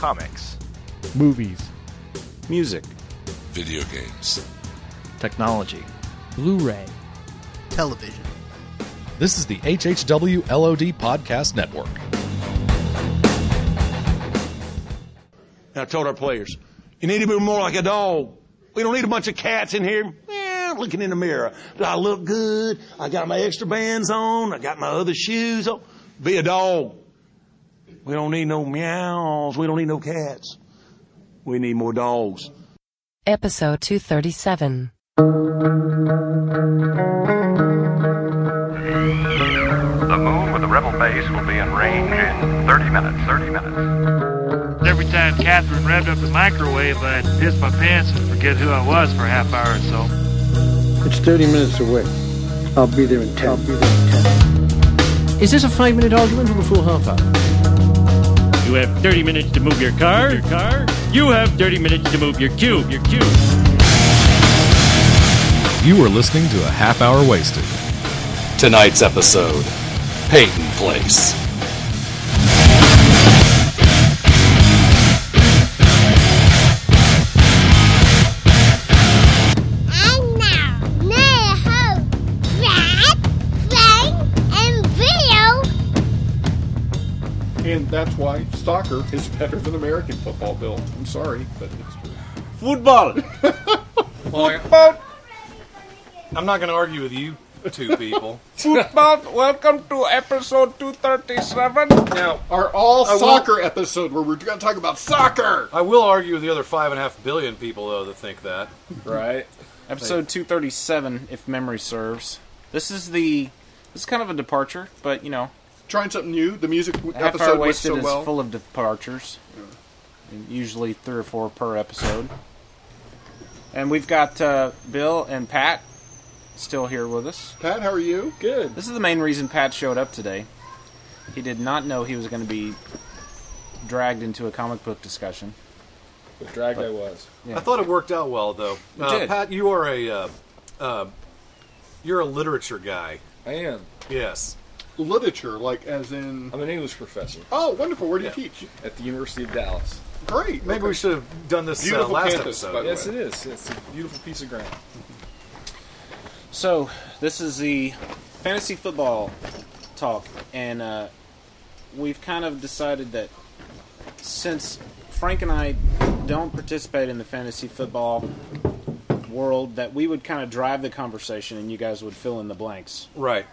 comics, movies, music, video games, technology, Blu-ray, television. This is the HHW LOD Podcast Network. And I told our players, you need to be more like a dog. We don't need a bunch of cats in here eh, looking in the mirror. Do I look good? I got my extra bands on. I got my other shoes on. Be a dog. We don't need no meows. We don't need no cats. We need more dogs. Episode 237. The moon with the rebel base will be in range in 30 minutes. 30 minutes. Every time Catherine revved up the microwave, I'd piss my pants and forget who I was for a half hour or so. It's 30 minutes away. I'll be there in 10. I'll be there in 10. Is this a five minute argument or the full half hour? You have 30 minutes to move your car. Your car. You have 30 minutes to move your cube. Your cube. You are listening to a half hour wasted. Tonight's episode Peyton Place. That's why soccer is better than American football, Bill. I'm sorry, but it's true. Football. Football. I'm not going to argue with you two people. Football. Welcome to episode 237. Now, our all I will- soccer episode where we're going to talk about soccer. I will argue with the other five and a half billion people though that think that. Right. Episode 237, if memory serves. This is the. This is kind of a departure, but you know, Trying something new. The music half episode hour went wasted so is well. full of departures. Usually three or four per episode. And we've got uh, Bill and Pat still here with us. Pat, how are you? Good. This is the main reason Pat showed up today. He did not know he was going to be dragged into a comic book discussion. But dragged I was. Yeah. I thought it worked out well though. You Uh, did. Pat, you are a uh, uh, you're a literature guy. I am. Yes. Literature, like as in. I'm an English professor Oh, wonderful. Where do you teach? at the University of Dallas. Great. Maybe okay. we should have done this uh, Beautiful last campus, episode. by the Yes, way. it is. It's a beautiful piece of ground. So, this is the fantasy football talk, and uh, we've kind of decided that since Frank and I don't participate in the fantasy football world, that we would kind of drive the conversation and you guys would fill in the blanks. Right.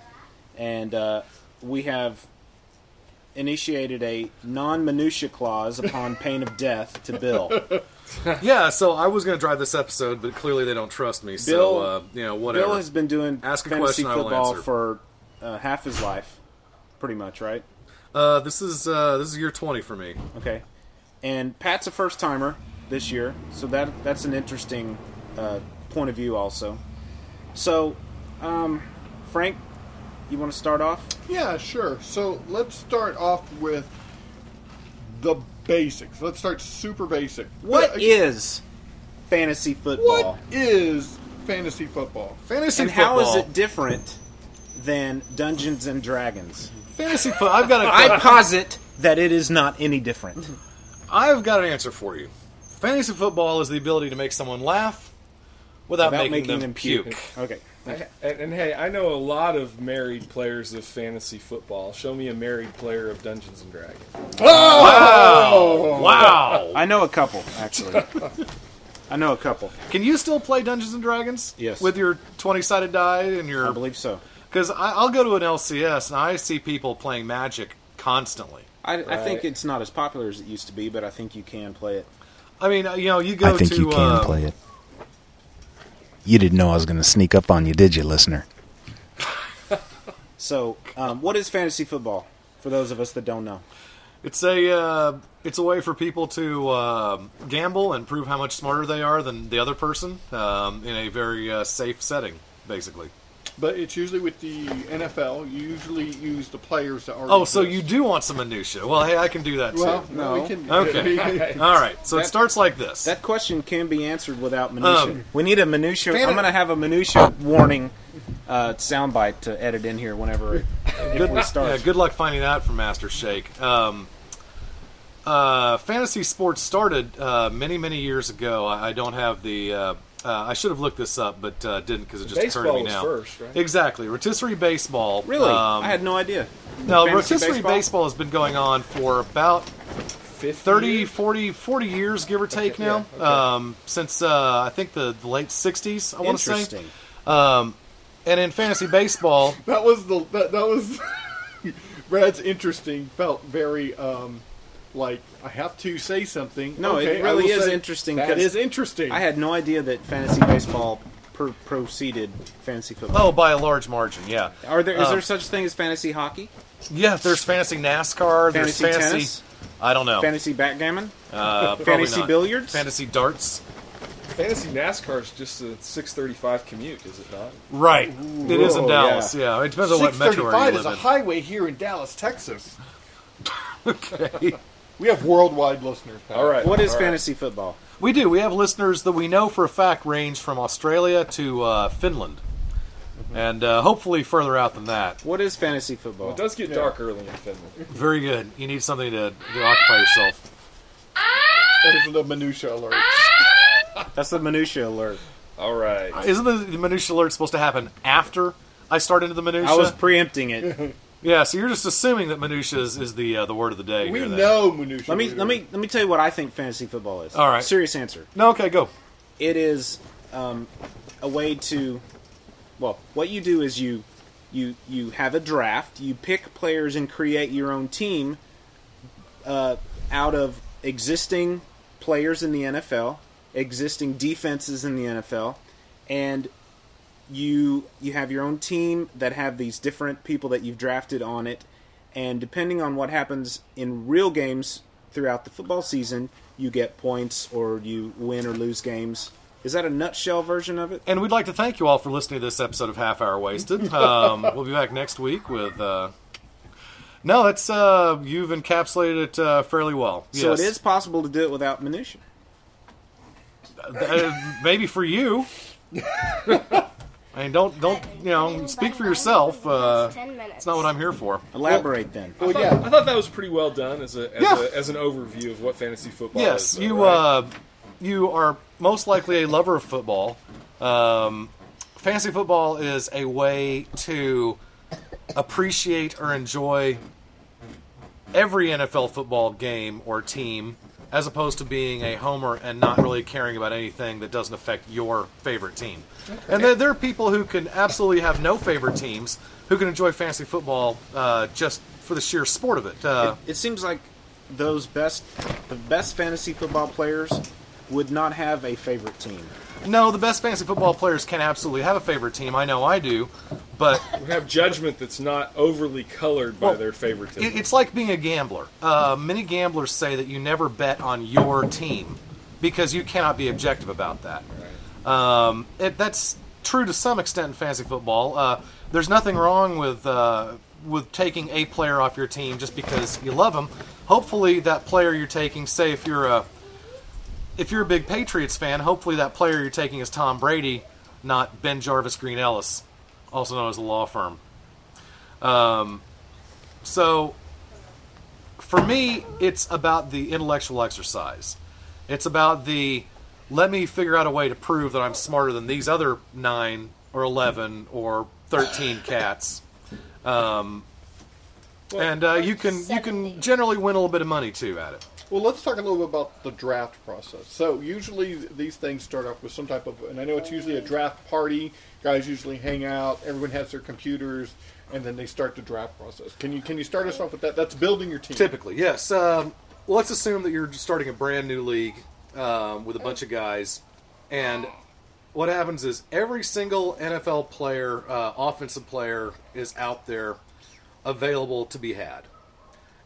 And uh, we have initiated a non minutia clause upon pain of death to Bill. Yeah. So I was going to drive this episode, but clearly they don't trust me. so Bill- uh, you know whatever. Bill has been doing Ask a fantasy question, I will football answer. for uh, half his life, pretty much, right? uh, this is uh, this is year twenty for me. Okay. And Pat's a first timer this year, so that that's an interesting uh, point of view also. So, um, Frank, you want to start off? Yeah, sure. So let's start off with the basics. Let's start super basic. What is fantasy football? What is fantasy football? Fantasy and football. how is it different than Dungeons and Dragons? Fantasy football. I've got a. I posit that it is not any different. I've got an answer for you. Fantasy football is the ability to make someone laugh without, Without making, making them, them puke. puke. Okay. I- and, and hey, I know a lot of married players of fantasy football. Show me a married player of Dungeons and Dragons. Oh! Wow! Wow! I know a couple actually. I know a couple. Can you still play Dungeons and Dragons? Yes. With your twenty-sided die and your I believe so. because I'll go to an LCS and I see people playing Magic constantly. I, I think it's not as popular as it used to be, but I think you can play it. I mean, uh, you know, you go I think to you can uh, play it. You didn't know I was going to sneak up on you, did you, listener? So, um, what is fantasy football for those of us that don't know? It's a uh, it's a way for people to uh, gamble and prove how much smarter they are than the other person um, in a very uh, safe setting, basically. But it's usually with the NFL. You usually use the players that are. Oh, so you do want some minutia? Well, hey, I can do that too. Well, no, we can. Okay. All right. So it starts like this. That question can be answered without minutia. Um, we need a minutia. fan- I'm going to have a minutia warning uh, soundbite to edit in here whenever good, we start. Yeah, good luck finding that from Master Shake. Um, uh, fantasy sports started uh, many, many years ago. I, I don't have the. Uh, I should have looked this up, but uh, didn't because it just occurred to me now. first, right? Exactly, rotisserie baseball. Really? um, I had no idea. No, Fantasy rotisserie baseball? baseball? has been going on for about 30, 40, 40 years, give or take now. yeah, okay. um, since uh, I think the, the late 60s, I want to say. Interesting. Um, and in fantasy baseball, That was the that, that was Brad's interesting. Felt very um like I have to say something. No, Okay, it really is say- interesting. That 'cause is interesting. I had no idea that fantasy baseball per- preceded fantasy football. oh, by a large margin, yeah. Are there is Um, there such thing as fantasy hockey? Yeah, there's fantasy NASCAR. Fantasy there's fantasy. tennis? I don't know. Fantasy backgammon? Uh, fantasy not. billiards? Fantasy darts. Fantasy NASCAR is just a 635 commute, is it not? Right. it is in Dallas. Yeah. it depends on what metro area 635 is a highway here in Dallas, Texas. okay. We have worldwide listeners. Pat. What is fantasy football? We do. We have listeners that we know for a fact range from Australia to uh, Finland, and uh, hopefully further out than that. What is fantasy football? It does get dark early in Finland. Very good. You need something to, to occupy yourself. Those are the minutia alerts. That's the minutia alert. All right. Isn't the, the minutia alert supposed to happen after I start into the minutia? I was preempting it. yeah, so you're just assuming that minutia is, is the uh, the word of the day. We here, then. know minutia. Let me let me let me tell you what I think fantasy football is. All right. Serious answer. No, okay, go. It is um, a way to well, what you do is you you you have a draft, you pick players and create your own team uh, out of existing players in the NFL, existing defenses in the NFL, and you you have your own team that have these different people that you've drafted on it, and depending on what happens in real games throughout the football season, you get points or you win or lose games. Is that a nutshell version of it? And we'd like to thank you all for listening to this episode of Half Hour Wasted. Um, we'll be back next week with. Uh... No, that's uh, you've encapsulated it uh, fairly well. So Yes. it is possible to do it without minutia. Uh, maybe for you. I mean, don't don't you know? Speak for yourself. Uh, it's not what I'm here for. Elaborate then. I, thought, I thought that was pretty well done as, a, as, Yeah. a, as an overview of what fantasy football Yes, is. though, you right? uh, you are most likely a lover of football. Um, fantasy football is a way to appreciate or enjoy every NFL football game or team, as opposed to being a homer and not really caring about anything that doesn't affect your favorite team. And there, there are people who can absolutely have no favorite teams who can enjoy fantasy football uh, just for the sheer sport of it. Uh, It seems like those best, the best fantasy football players would not have a favorite team. No, the best fantasy football players can absolutely have a favorite team. I know I do, but We have judgment that's not overly colored by Well, their favoritism. it, it's like being a gambler. Uh, many gamblers say that you never bet on your team because you cannot be objective about that. Um, it, that's true to some extent in fantasy football. Uh, there's nothing wrong with uh, with taking a player off your team just because you love him. Hopefully, that player you're taking, say if you're a if you're a big Patriots fan, hopefully that player you're taking is Tom Brady, not BenJarvus Green Ellis, also known as the law firm. Um, so, for me, it's about the intellectual exercise. It's about the let me figure out a way to prove that I'm smarter than these other nine or eleven or thirteen cats. Um, and uh, you can you can generally win a little bit of money too at it. Well, let's talk a little bit about the draft process. So, usually these things start off with some type of, and I know it's usually a draft party. Guys usually hang out. Everyone has their computers, and then they start the draft process. Can you can you start us off with that? That's building your team. Typically, yes. Um, let's assume that you're starting a brand new league um, with a bunch of guys, and what happens is every single NFL player, uh, offensive player, is out there available to be had.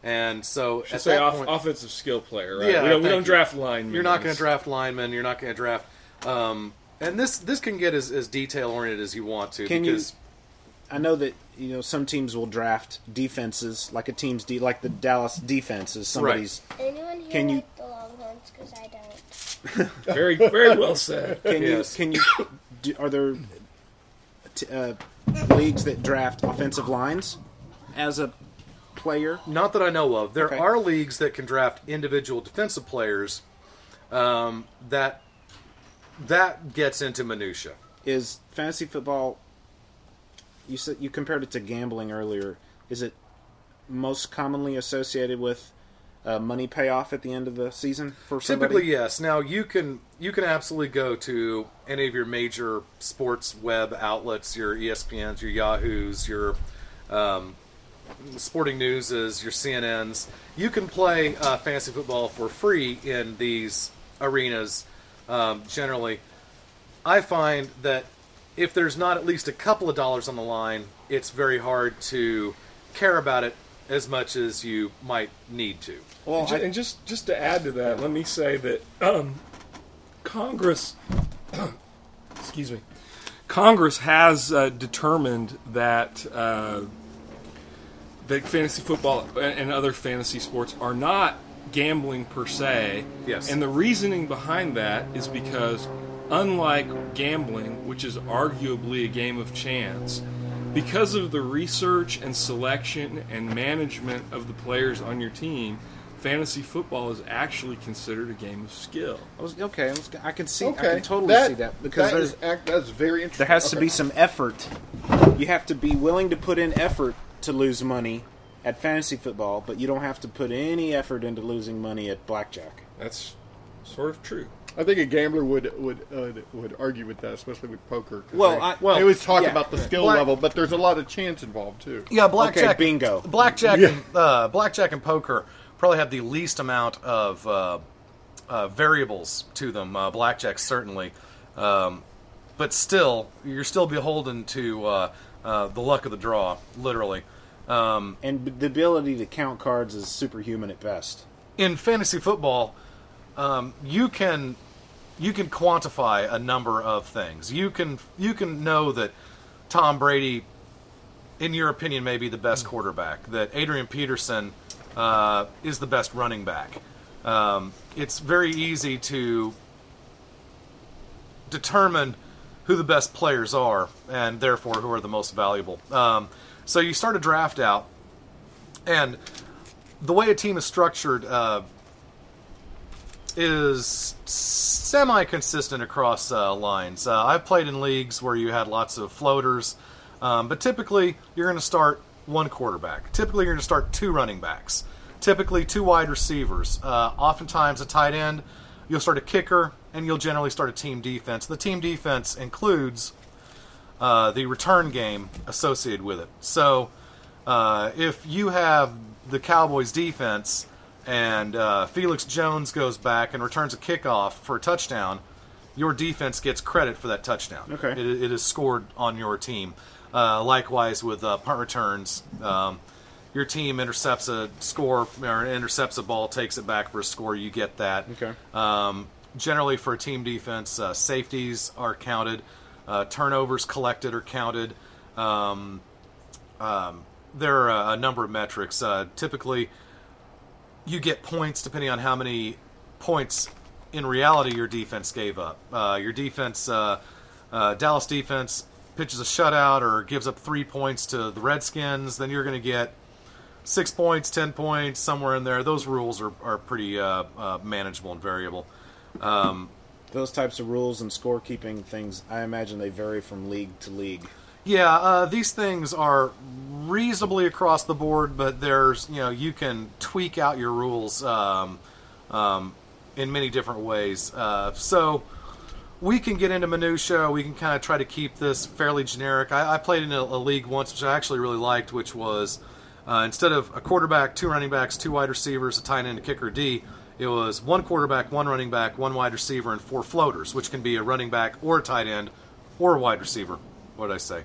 And so, Should at say that off- point, offensive skill player, right? Yeah, we don't, we don't draft linemen. You're not going to draft linemen. You're not going to draft. Um, and this this can get as, as detail oriented as you want to. Can you? because I know that you know some teams will draft defenses like a team's de- like the Dallas defense is somebody's. Anyone here Can you- like the Longhorns? Because I don't. Very very well said. Can Yes. you? Can you? Do, are there t- uh, leagues that draft offensive lines as a player? Not that I know of. There Okay. are leagues that can draft individual defensive players. Um, that that gets into minutia. Is fantasy football? You said you compared it to gambling earlier. Is it most commonly associated with uh, money payoff at the end of the season for somebody? Typically, yes. Now you can you can absolutely go to any of your major sports web outlets, your ESPNs, your Yahoos, your um, Sporting news is your CNNs. You can play uh, fantasy football for free in these arenas. Um, generally, I find that if there's not at least a couple of dollars on the line, it's very hard to care about it as much as you might need to. and, ju- and just just to add to that, let me say that um, Congress, excuse me, Congress has uh, determined that uh, that fantasy football and and other fantasy sports are not gambling per se. Yes. And the reasoning behind that is because, unlike gambling, which is arguably a game of chance, because of the research and selection and management of the players on your team, fantasy football is actually considered a game of skill. I was, okay, I, was, I can see. I Okay, can totally that- see that because that there's is act- that's very interesting. There has to be some effort. You have to be willing to put in effort to lose money at fantasy football, but you don't have to put any effort into losing money at blackjack. That's sort of true. I think a gambler would would uh, would argue with that, especially with poker. Well, they, I- they always talk yeah. about the skill Black- level, but there's a lot of chance involved too. Yeah, blackjack. bingo. Blackjack Yeah. and uh, blackjack and poker probably have the least amount of uh, uh, variables to them. Uh, blackjack certainly, um, but still, you're still beholden to uh, the luck of the draw, literally. Um, And the ability to count cards is superhuman at best. in fantasy football, um, you can you can quantify a number of things. You can you can know that Tom Brady, in your opinion, may be the best quarterback. That Adrian Peterson uh, is the best running back. Um, it's very easy to determine who the best players are, and therefore who are the most valuable. Um, so you start a draft out, and the way a team is structured uh, is semi-consistent across uh, lines. Uh, I've played in leagues where you had lots of floaters, um, but typically you're going to start one quarterback. Typically you're going to start two running backs. Typically two wide receivers. Uh, oftentimes a tight end. You'll start a kicker, and you'll generally start a team defense. The team defense includes uh, the return game associated with it. So uh, if you have the Cowboys defense and uh, Felix Jones goes back and returns a kickoff for a touchdown, your defense gets credit for that touchdown. Okay. It, it is scored on your team. Uh, likewise with uh, punt returns. Um, your team intercepts a score or intercepts a ball, takes it back for a score. You get that. Okay. Um, generally, for a team defense, uh, safeties are counted, uh, turnovers collected are counted. Um, um, there are a, number of metrics. Uh, typically, you get points depending on how many points in reality your defense gave up. Uh, your defense, uh, uh, Dallas defense, pitches a shutout or gives up three points to the Redskins, then you're going to get six points, ten points, somewhere in there. Those rules are, are pretty manageable and variable. Um, Those types of rules and scorekeeping things, I imagine they vary from league to league. Yeah, uh, these things are reasonably across the board, but there's you know you can tweak out your rules um, um, in many different ways. Uh, so we can get into minutia. We can kind of try to keep this fairly generic. I, I played in a, a league once, which I actually really liked, which was uh, instead of a quarterback, two running backs, two wide receivers, a tight end, a kicker, D. It was one quarterback, one running back, one wide receiver, and four floaters, which can be a running back or a tight end or a wide receiver. What did I say?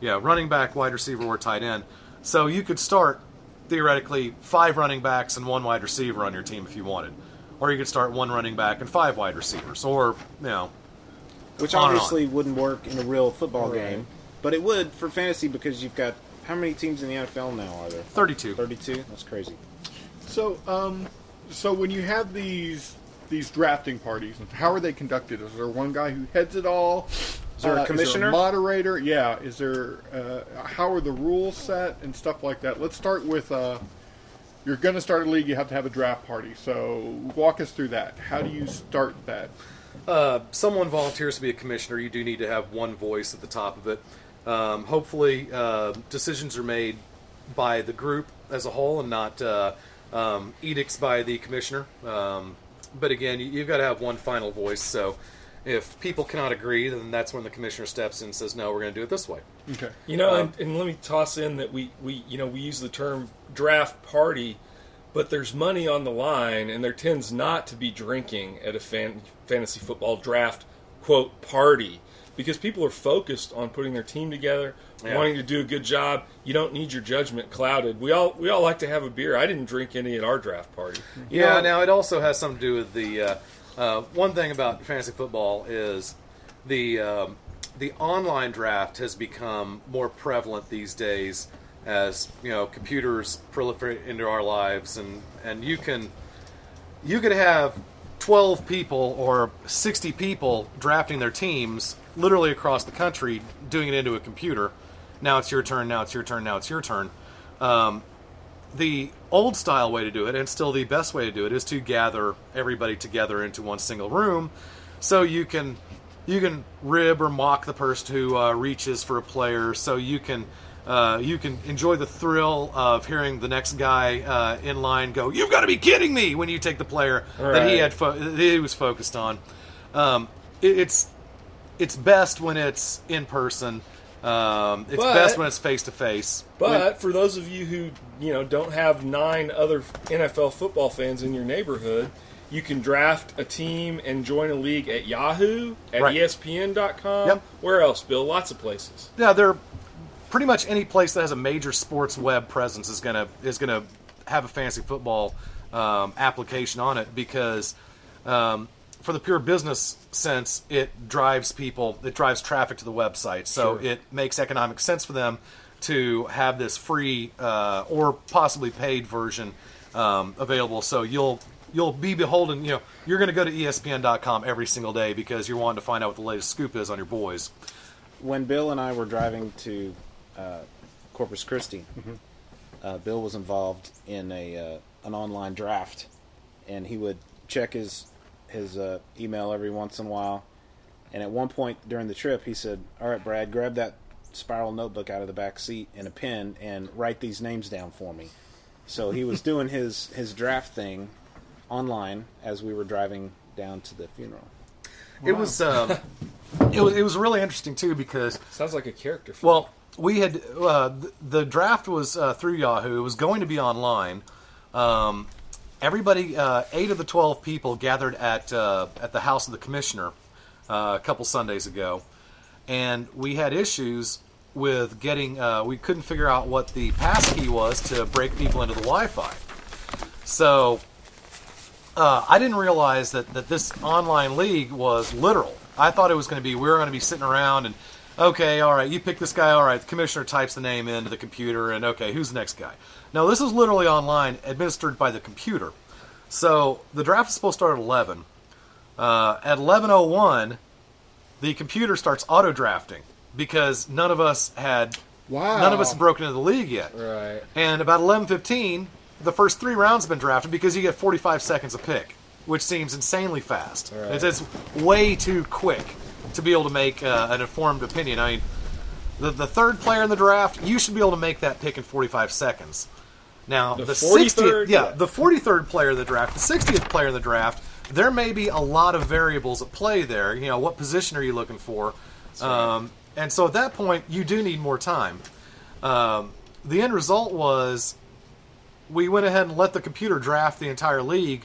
Yeah, running back, wide receiver, or tight end. So you could start theoretically five running backs and one wide receiver on your team if you wanted, or you could start one running back and five wide receivers, or you know, Which on and on. obviously wouldn't work in a real football Right. game, but it would for fantasy because you've got how many teams in the NFL now are there? 32. 32? That's crazy. So, um, so when you have these these drafting parties, how are they conducted? Is there one guy who heads it all, Is there a Uh, commissioner? moderator? Yeah. Is there? Uh, how are the rules set and stuff like that? Let's start with. Uh, you're going to start a league. You have to have a draft party. So walk us through that. How do you start that? Uh, someone volunteers to be a commissioner, you do need to have one voice at the top of it. Um, hopefully, uh, decisions are made by the group as a whole and not uh, um, edicts by the commissioner. Um, but again, you, you've got to have one final voice. So if people cannot agree, then that's when the commissioner steps in and says, "No, we're going to do it this way." Okay. You know, Um, and, and let me toss in that we, we you know we use the term draft party, but there's money on the line, and there tends not to be drinking at a fan, fantasy football draft quote party because people are focused on putting their team together, Yeah. wanting to do a good job. You don't need your judgment clouded. We all we all like to have a beer. I didn't drink any at our draft party. Yeah, now it also has something to do with the uh, uh, one thing about fantasy football is the um, the online draft has become more prevalent these days as you know computers proliferate into our lives and and you can you could have 12 people or 60 people drafting their teams literally across the country doing it into a computer now it's your turn now it's your turn now it's your turn um, the old style way to do it, and still the best way to do it, is to gather everybody together into one single room, so you can you can rib or mock the person who uh, reaches for a player, so you can uh, you can enjoy the thrill of hearing the next guy uh, in line go, "You've got to be kidding me!" when you take the player that he had fo- that he was focused on. Um, it, it's it's best when it's in person. Um, it's But- best when it's face to face. But for those of you who you know don't have nine other NFL football fans in your neighborhood, you can draft a team and join a league at Yahoo, at Right. ESPN.com. Yep. Where else, Bill? Lots of places. Yeah, they're pretty much any place that has a major sports web presence is gonna is gonna have a fantasy football um, application on it because um, for the pure business sense, it drives people, it drives traffic to the website, so Sure. it makes economic sense for them to have this free uh, or possibly paid version um, available. So you'll you'll be beholden. You know, you're going to go to ESPN.com every single day because you're wanting to find out what the latest scoop is on your boys. when Bill and I were driving to uh, Corpus Christi, uh, Bill was involved in a uh, an online draft, and he would check his his uh, email every once in a while. And at one point during the trip, he said, "All right, Brad, grab that spiral notebook out of the back seat and a pen and write these names down for me." So he was doing his his draft thing online as we were driving down to the funeral. It was um, it was it was really interesting too because sounds like a character. Well, we had uh, the, the draft was uh, through Yahoo. It was going to be online. Um, everybody, uh, eight of the twelve people gathered at uh, at the house of the commissioner uh, a couple Sundays ago, and we had issues with getting. Uh, we couldn't figure out what the passkey was to break people into the Wi-Fi. So uh, I didn't realize that, that this online league was literal. I thought it was going to be we were going to be sitting around and okay, all right, you pick this guy. All right, the commissioner types the name into the computer and okay, who's the next guy? Now, this is literally online, administered by the computer. So the draft is supposed to start at eleven. Uh, at eleven oh one, the computer starts auto drafting because none of us had Wow. none of us had broken into the league yet. Right. And about eleven fifteen, the first three rounds have been drafted because you get forty five seconds a pick, which seems insanely fast. Right. It's, it's way too quick to be able to make uh, an informed opinion. I mean, the the third player in the draft, you should be able to make that pick in forty five seconds. Now The the 43rd? sixtieth, yeah, Yeah. the forty third player in the draft, the sixtieth player in the draft, there may be a lot of variables at play there. You know, what position are you looking for? Um, and so at that point, you do need more time. Um, the end result was we went ahead and let the computer draft the entire league,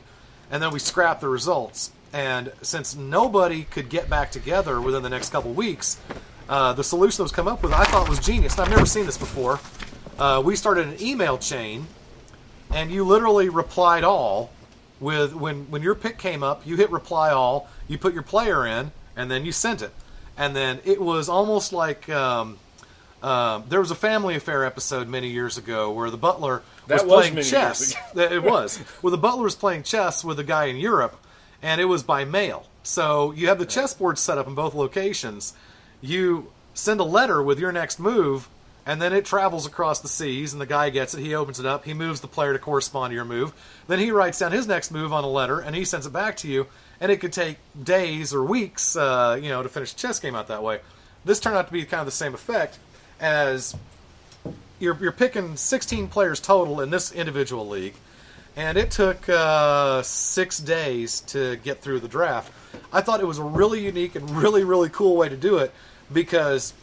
and then we scrapped the results. And since nobody could get back together within the next couple weeks, uh, the solution that was come up with I thought was genius. And I've never seen this before. Uh, we started an email chain, and you literally replied all with when when your pick came up, you hit reply all, you put your player in, and then you sent it. And then it was almost like um, um, there was a Family Affair episode many years ago where the butler was was playing chess. years ago. That- it was where the butler was playing chess with a guy in Europe, and it was by mail. So you have the chessboard set up in both locations, you send a letter with your next move, and then it travels across the seas, and the guy gets it. He opens it up. He moves the player to correspond to your move. Then he writes down his next move on a letter, and he sends it back to you. And it could take days or weeks, uh, you know, to finish a chess game out that way. This turned out to be kind of the same effect as you're, you're picking 16 players total in this individual league, and it took uh, six days to get through the draft. I thought it was a really unique and really, really cool way to do it because,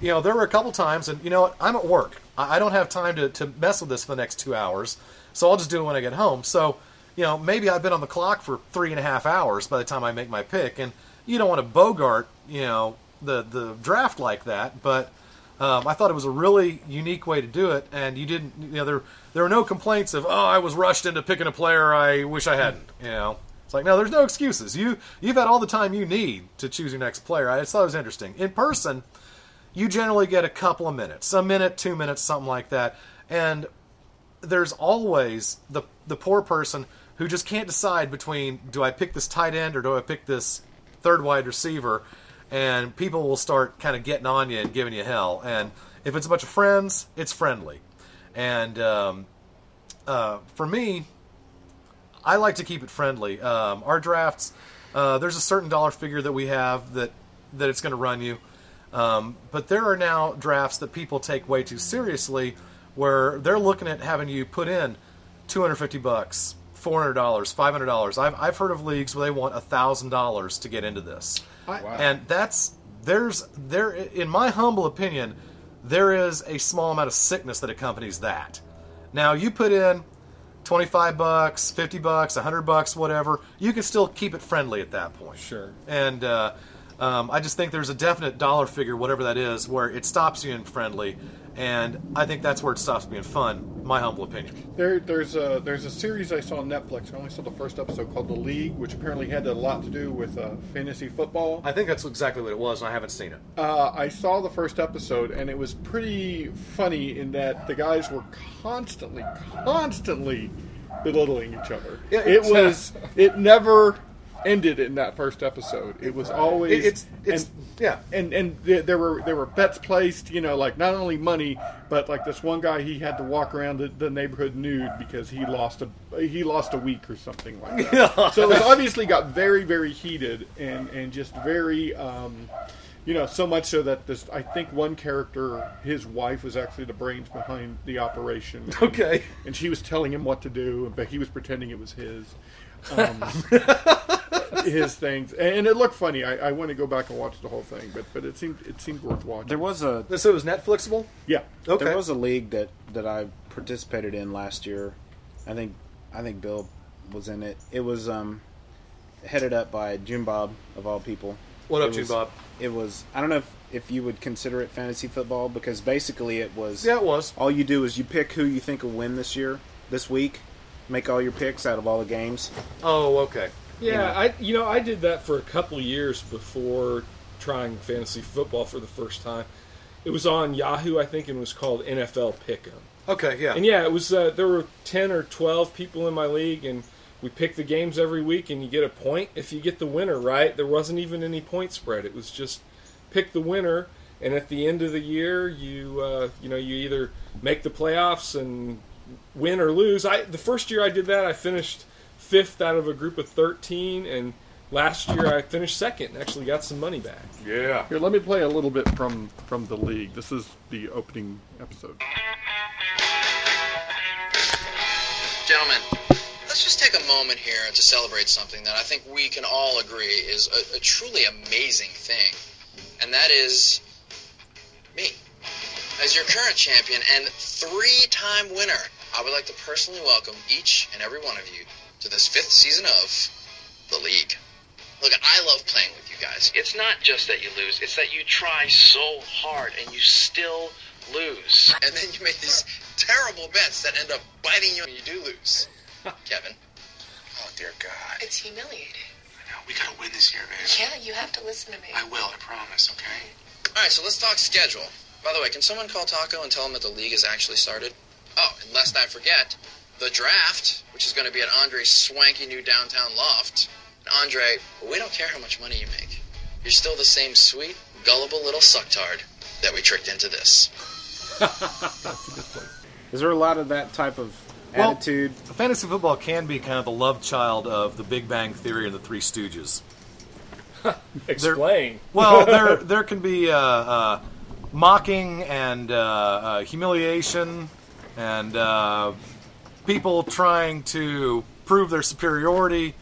you know, there were a couple times, and you know what, I'm at work. I don't have time to, to mess with this for the next two hours, so I'll just do it when I get home. So, you know, maybe I've been on the clock for three and a half hours by the time I make my pick, and you don't want to bogart, you know, the the draft like that, but um, I thought it was a really unique way to do it, and you didn't, you know, there there were no complaints of, oh, I was rushed into picking a player I wish I hadn't, you know. It's like no, there's no excuses. You you've had all the time you need to choose your next player. I just thought it was interesting. In person, you generally get a couple of minutes, a minute, two minutes, something like that, and there's always the the poor person who just can't decide between do I pick this tight end or do I pick this third wide receiver, and people will start kind of getting on you and giving you hell. And if it's a bunch of friends, it's friendly. And um, uh, for me, I like to keep it friendly. Um, our drafts, uh, there's a certain dollar figure that we have that that it's going to run you. Um, but there are now drafts that people take way too seriously, where they're looking at having you put in 250 bucks, 400 dollars, 500 dollars. I've I've heard of leagues where they want thousand dollars to get into this, I- Wow. and that's there's there in my humble opinion, there is a small amount of sickness that accompanies that. Now you put in 25 bucks, 50 bucks, 100 bucks, whatever, you can still keep it friendly at that point. Sure. And uh, um, I just think there's a definite dollar figure, whatever that is, where it stops you in friendly. And I think that's where it stops being fun, my humble opinion. There, there's a there's a series I saw on Netflix. I only saw the first episode called The League, which apparently had a lot to do with uh, fantasy football. I think that's exactly what it was, and I haven't seen it. Uh, I saw the first episode, and it was pretty funny in that the guys were constantly, constantly belittling each other. Yeah, it was. It never ended in that first episode. It was always. It- it's- it's- and, yeah. and and there were there were bets placed. You know, like not only money, but like this one guy, he had to walk around the, the neighborhood nude because he lost a he lost a week or something like that. so it obviously got very very heated and and just very. Um, you know, so much so that this, I think one character, his wife was actually the brains behind the operation. And- Okay. And she was telling him what to do, but he was pretending it was his. Um, his things, and it looked funny. I, I want to go back and watch the whole thing, but but it seemed it seemed worth watching. There was a So it was Netflixable? yeah. Okay. There was a league that, that I participated in last year. I think I think Bill was in it. It was um, headed up by June Bob of all people. What up, It June Bob? It was I don't know if, if you would consider it fantasy football because basically it was Yeah, it was. all you do is you pick who you think will win this year, this week, make all your picks out of all the games. Oh, okay. Yeah, I you know I did that for a couple of years before trying fantasy football for the first time. It was on Yahoo, I think, and it was called NFL Pick'em. Okay, yeah. And yeah, it was. Uh, there were ten or twelve people in my league, and we pick the games every week, and you get a point if you get the winner right. There wasn't even any point spread. It was just pick the winner, and at the end of the year, you uh, you know you either make the playoffs and win or lose. I the first year I did that, I finished fifth out of a group of thirteen, and last year I finished second and actually got some money back. Yeah. Here, let me play a little bit from from the league. This is the opening episode. Gentlemen, let's just take a moment here to celebrate something that I think we can all agree is a, a truly amazing thing. And that is me. As your current champion and three time winner, I would like to personally welcome each and every one of you to this fifth season of The League. Look, I love playing with you guys. It's not just that you lose, it's that you try so hard and you still lose. And then you make these terrible bets that end up biting you when you do lose. Kevin. Oh dear God. It's humiliating. I know. We gotta win this year, babe. Yeah, you have to listen to me. I will, I promise, okay? All right, so let's talk schedule. By the way, can someone call Taco and tell him that the league has actually started? Oh, and lest I forget, the draft, which is going to be at Andre's swanky new downtown loft. And Andre, we don't care how much money you make. You're still the same sweet, gullible little sucktard that we tricked into this. Is there a lot of that type of Well, attitude? Fantasy football can be kind of the love child of the Big Bang Theory and the Three Stooges. Explain. well, there there can be uh, uh, mocking and uh, uh, humiliation and uh, people trying to prove their superiority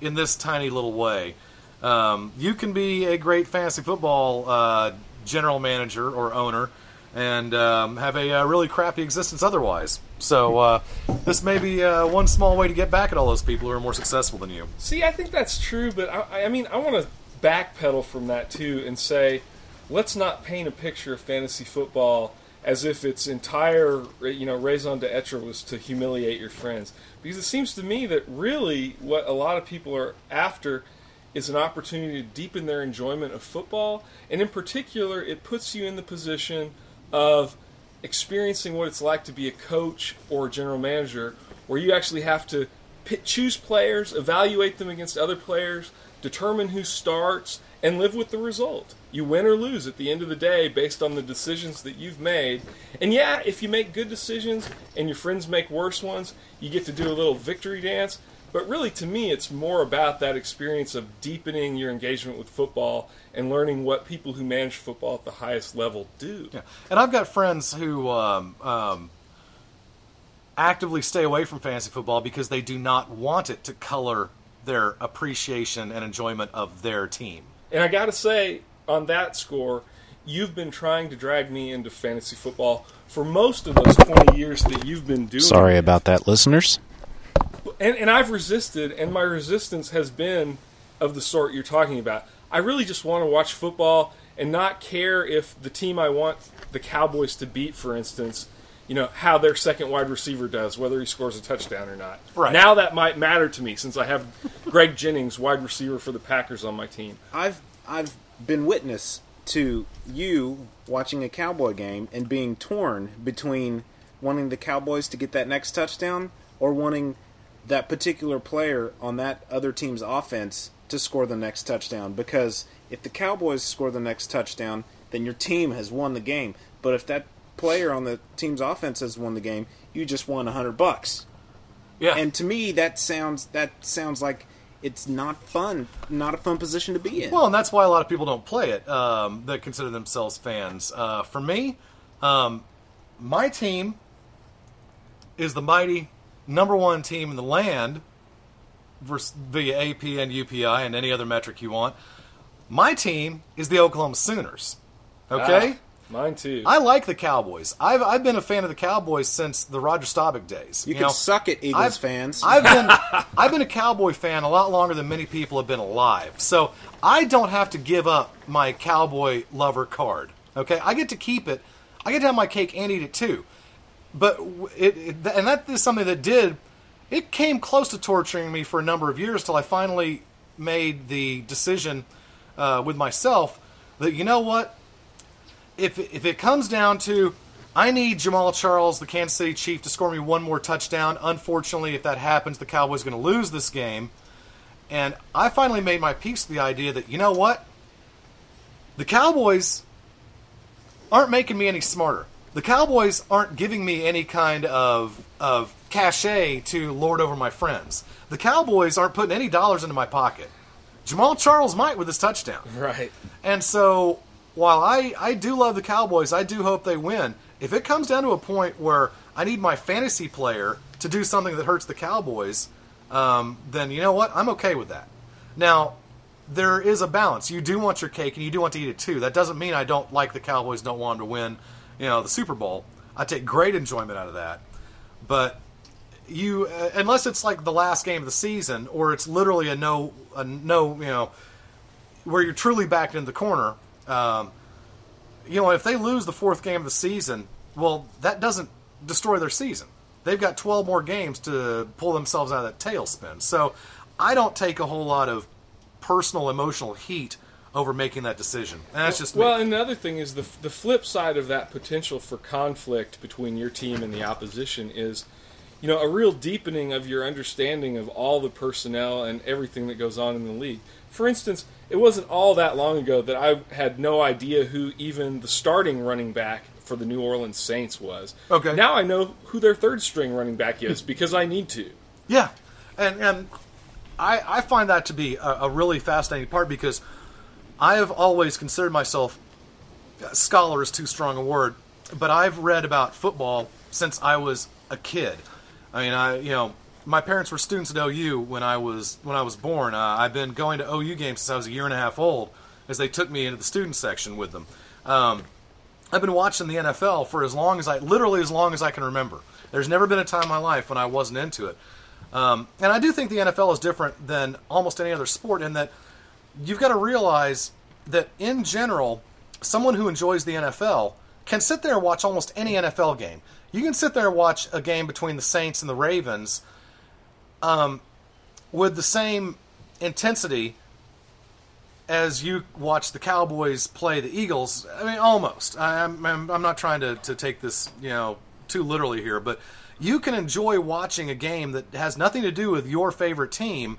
in this tiny little way. Um, you can be a great fantasy football uh, general manager or owner and um, have a, uh really crappy existence otherwise. So uh, this may be uh, one small way to get back at all those people who are more successful than you. See, I think that's true, but I, I mean, I want to backpedal from that too and say, let's not paint a picture of fantasy football as if its entire, you know, raison d'etre was to humiliate your friends. Because it seems to me that really what a lot of people are after is an opportunity to deepen their enjoyment of football, and in particular, it puts you in the position of experiencing what it's like to be a coach or a general manager, where you actually have to choose players, evaluate them against other players, determine who starts, and live with the result. You win or lose at the end of the day based on the decisions that you've made. And yeah, if you make good decisions and your friends make worse ones, you get to do a little victory dance. But really, to me, it's more about that experience of deepening your engagement with football and learning what people who manage football at the highest level do. Yeah. And I've got friends who um, um, actively stay away from fantasy football because they do not want it to color their appreciation and enjoyment of their team. And I got to say, on that score, you've been trying to drag me into fantasy football for most of those 20 years that you've been doing Sorry it. about that, listeners. And, and I've resisted, and my resistance has been of the sort you're talking about. I really just want to watch football and not care if the team I want the Cowboys to beat, for instance, you know, how their second wide receiver does, whether he scores a touchdown or not. Right. Now that might matter to me since I have Greg Jennings, wide receiver for the Packers, on my team. I've I've been witness to you watching a Cowboy game and being torn between wanting the Cowboys to get that next touchdown or wanting that particular player on that other team's offense to score the next touchdown because if the Cowboys score the next touchdown, then your team has won the game. But if that player on the team's offense has won the game, you just won a hundred bucks. Yeah. And to me, that sounds that sounds like it's not fun, not a fun position to be in. Well, and that's why a lot of people don't play it um, that consider themselves fans. Uh, for me, um, my team is the mighty number one team in the land vers- via AP and UPI and any other metric you want. My team is the Oklahoma Sooners. Okay? Ah, mine too. I like the Cowboys. I've, I've been a fan of the Cowboys since the Roger Staubach days. You can suck it, Eagles I've- fans. I've been I've been a Cowboy fan a lot longer than many people have been alive. So I don't have to give up my Cowboy lover card. Okay, I get to keep it. I get to have my cake and eat it too. But it, it and that is something that did. It came close to torturing me for a number of years till I finally made the decision uh, with myself that you know what if if it comes down to I need Jamaal Charles, the Kansas City Chief, to score me one more touchdown. Unfortunately, if that happens, the Cowboys are going to lose this game. And I finally made my peace with the idea that you know what, the Cowboys aren't making me any smarter. The Cowboys aren't giving me any kind of of cachet to lord over my friends. The Cowboys aren't putting any dollars into my pocket. Jamaal Charles might with his touchdown. Right. And so, while I, I do love the Cowboys, I do hope they win. If it comes down to a point where I need my fantasy player to do something that hurts the Cowboys, um, then you know what? I'm okay with that. Now, there is a balance. You do want your cake and you do want to eat it too. That doesn't mean I don't like the Cowboys, don't want them to win, you know, the Super Bowl. I take great enjoyment out of that. But you uh, unless it's like the last game of the season or it's literally a no a no you know where you're truly backed in the corner um, you know if they lose the fourth game of the season well that doesn't destroy their season. They've got 12 more games to pull themselves out of that tailspin. So i don't take a whole lot of personal emotional heat over making that decision. And that's just well, and the other thing is the the flip side of that potential for conflict between your team and the opposition is you know, a real deepening of your understanding of all the personnel and everything that goes on in the league. For instance, it wasn't all that long ago that I had no idea who even the starting running back for the New Orleans Saints was. Okay. Now I know who their third string running back is because I need to. Yeah, and and I I find that to be a, a really fascinating part because I have always considered myself uh, scholar is too strong a word, but I've read about football since I was a kid. I mean, I you know my parents were students at OU when I was when I was born. Uh, I've been going to OU games since I was a year and a half old, as they took me into the student section with them. Um, I've been watching the NFL for as long as I, literally as long as I can remember. There's never been a time in my life when I wasn't into it. Um, and I do think the NFL is different than almost any other sport in that you've got to realize that in general, someone who enjoys the NFL can sit there and watch almost any NFL game. You can sit there and watch a game between the Saints and the Ravens um, with the same intensity as you watch the Cowboys play the Eagles. I mean, almost. I, I'm, I'm, I'm not trying to, to take this, you know, too literally here, but you can enjoy watching a game that has nothing to do with your favorite team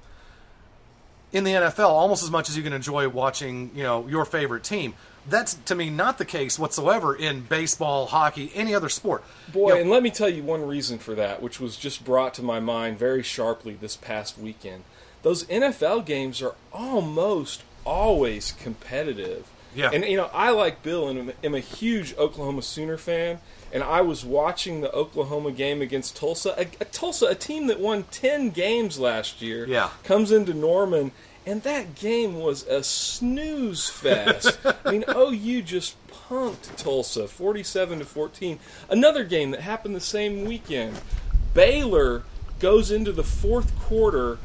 in the NFL almost as much as you can enjoy watching, you know, your favorite team. That's to me not the case whatsoever in baseball, hockey, any other sport. Boy, You know, and let me tell you one reason for that, which was just brought to my mind very sharply this past weekend. Those NFL games are almost always competitive. Yeah. And, you know, I, like Bill, and am- a huge Oklahoma Sooner fan, and I was watching the Oklahoma game against Tulsa. A, a Tulsa, a team that won 10 games last year, Yeah. comes into Norman, and that game was a snooze fest. I mean, OU just punked Tulsa 47 to 14. Another game that happened the same weekend. Baylor goes into the fourth quarter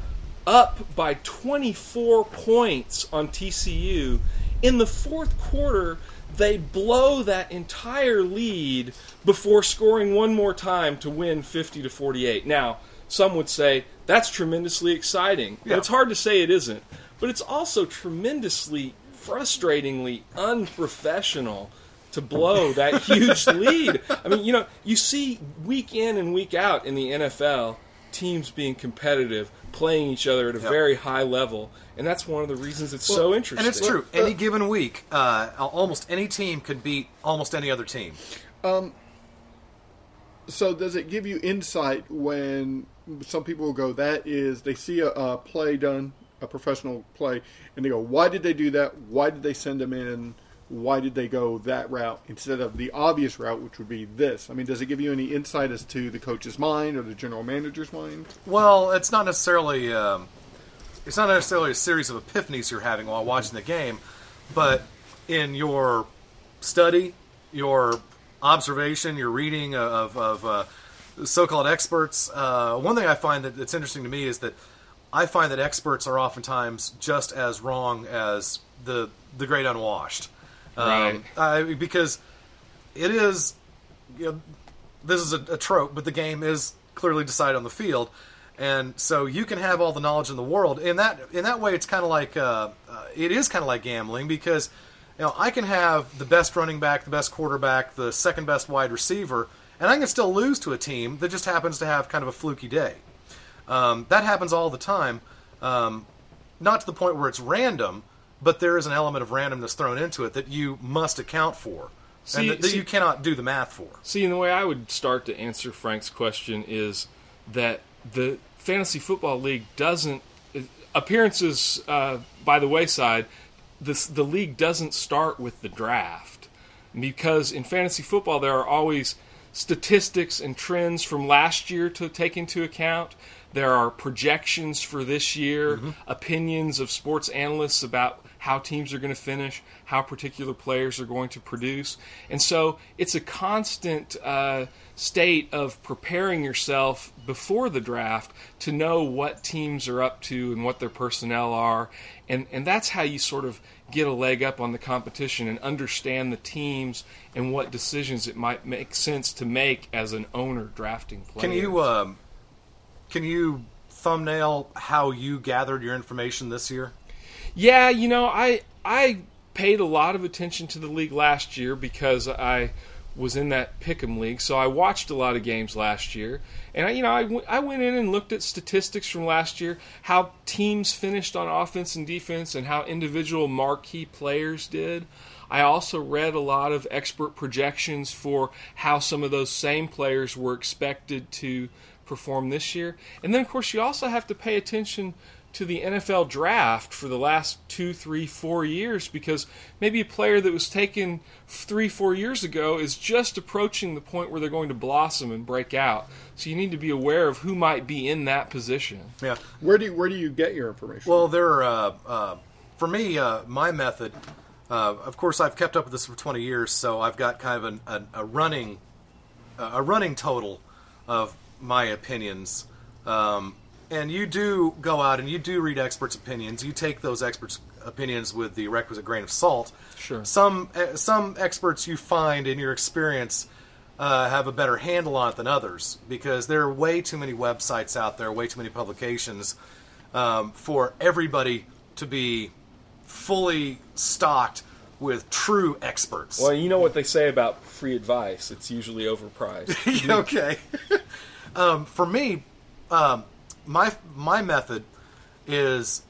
up by 24 points on TCU. In the fourth quarter, they blow that entire lead before scoring one more time to win 50 to 48. Now, some would say that's tremendously exciting. Yeah. It's hard to say it isn't, but it's also tremendously frustratingly unprofessional to blow that huge lead. I mean, you know, you see week in and week out in the NFL teams being competitive, playing each other at a Yep. very high level, and that's one of the reasons it's so interesting. And it's true. Any given week, uh, almost any team could beat almost any other team. Um, so does it give you insight when some people will go, that is, they see a, a play done, a professional play, and they go, why did they do that? Why did they send them in? Why did they go that route instead of the obvious route, which would be this? I mean, does it give you any insight as to the coach's mind or the general manager's mind? Well, it's not necessarily um, it's not necessarily a series of epiphanies you're having while watching the game, but in your study, your observation, your reading of, of uh, so-called experts. Uh, one thing I find that that's interesting to me is that I find that experts are oftentimes just as wrong as the the great unwashed, Right. um, I, because it is. You know, this is a, a trope, but the game is clearly decided on the field, and so you can have all the knowledge in the world. In that in that way, it's kind of like uh, uh, it is kind of like gambling because you know I can have the best running back, the best quarterback, the second best wide receiver, and I can still lose to a team that just happens to have kind of a fluky day. Um, that happens all the time, um, not to the point where it's random, but there is an element of randomness thrown into it that you must account for, See- and that, that see- you cannot do the math for. See, and the way I would start to answer Frank's question is that the fantasy football league doesn't appearances uh, by the wayside. This the league doesn't start with the draft because in fantasy football there are always statistics and trends from last year to take into account. There are projections for this year, opinions of sports analysts about how teams are going to finish, how particular players are going to produce. And so it's a constant uh, state of preparing yourself before the draft to know what teams are up to and what their personnel are. And, and that's how you sort of get a leg up on the competition and understand the teams and what decisions it might make sense to make as an owner drafting players. Can you um, can you thumbnail how you gathered your information this year? Yeah, you know, I I paid a lot of attention to the league last year because I was in that pick'em league, so I watched a lot of games last year, and I, you know I, w- I went in and looked at statistics from last year, how teams finished on offense and defense, and how individual marquee players did. I also read a lot of expert projections for how some of those same players were expected to perform this year, and then of course you also have to pay attention to the NFL draft for the last two, three, four years because maybe a player that was taken three, four years ago is just approaching the point where they're going to blossom and break out. So you need to be aware of who might be in that position. Yeah. Where do you, where do you get your information? Well, there. Uh, uh, for me, uh, my method. Uh, of course, I've kept up with this for 20 years, so I've got kind of an, a, a running, a running total of my opinions. Um, and you do go out and you do read experts' opinions. You take those experts' opinions with the requisite grain of salt. Sure. Some uh, some experts you find in your experience uh, have a better handle on it than others because there are way too many websites out there, way too many publications um, for everybody to be fully stocked with true experts. Well, you know what they say about free advice. It's usually overpriced. okay. um, for me, um, my my method is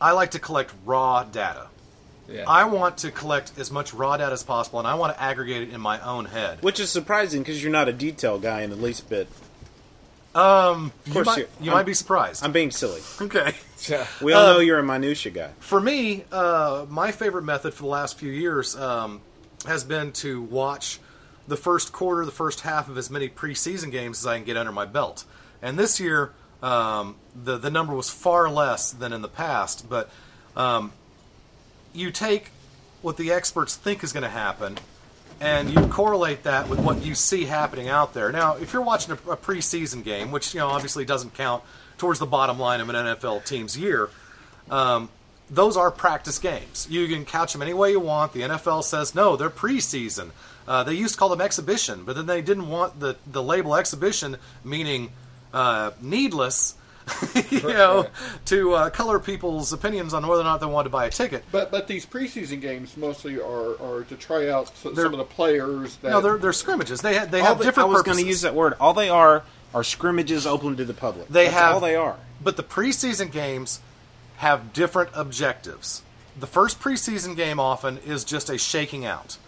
I like to collect raw data. Yeah. I want to collect as much raw data as possible, and I want to aggregate it in my own head. Which is surprising because you're not a detail guy in the least bit. Um, Of you might, you- you might be surprised. I'm being silly. Okay. We all Uh, know you're a minutia guy. For me, uh, my favorite method for the last few years um, has been to watch the first quarter, the first half of as many preseason games as I can get under my belt. And this year, um, the the number was far less than in the past. But um, you take what the experts think is going to happen, and you correlate that with what you see happening out there. Now, if you're watching a, a preseason game, which you know obviously doesn't count towards the bottom line of an NFL team's year, um, those are practice games. You can couch them any way you want. The NFL says no, they're preseason. Uh, they used to call them exhibition, but then they didn't want the the label exhibition, meaning uh, needless. you know, to uh, color people's opinions on whether or not they want to buy a ticket. But but these preseason games mostly are, are to try out some of the players. That No, they're, they're scrimmages. They ha- they have the- different I was going to use that word. All they are are scrimmages open to the public. They That's have all they are. But the preseason games have different objectives. The first preseason game often is just a shaking out.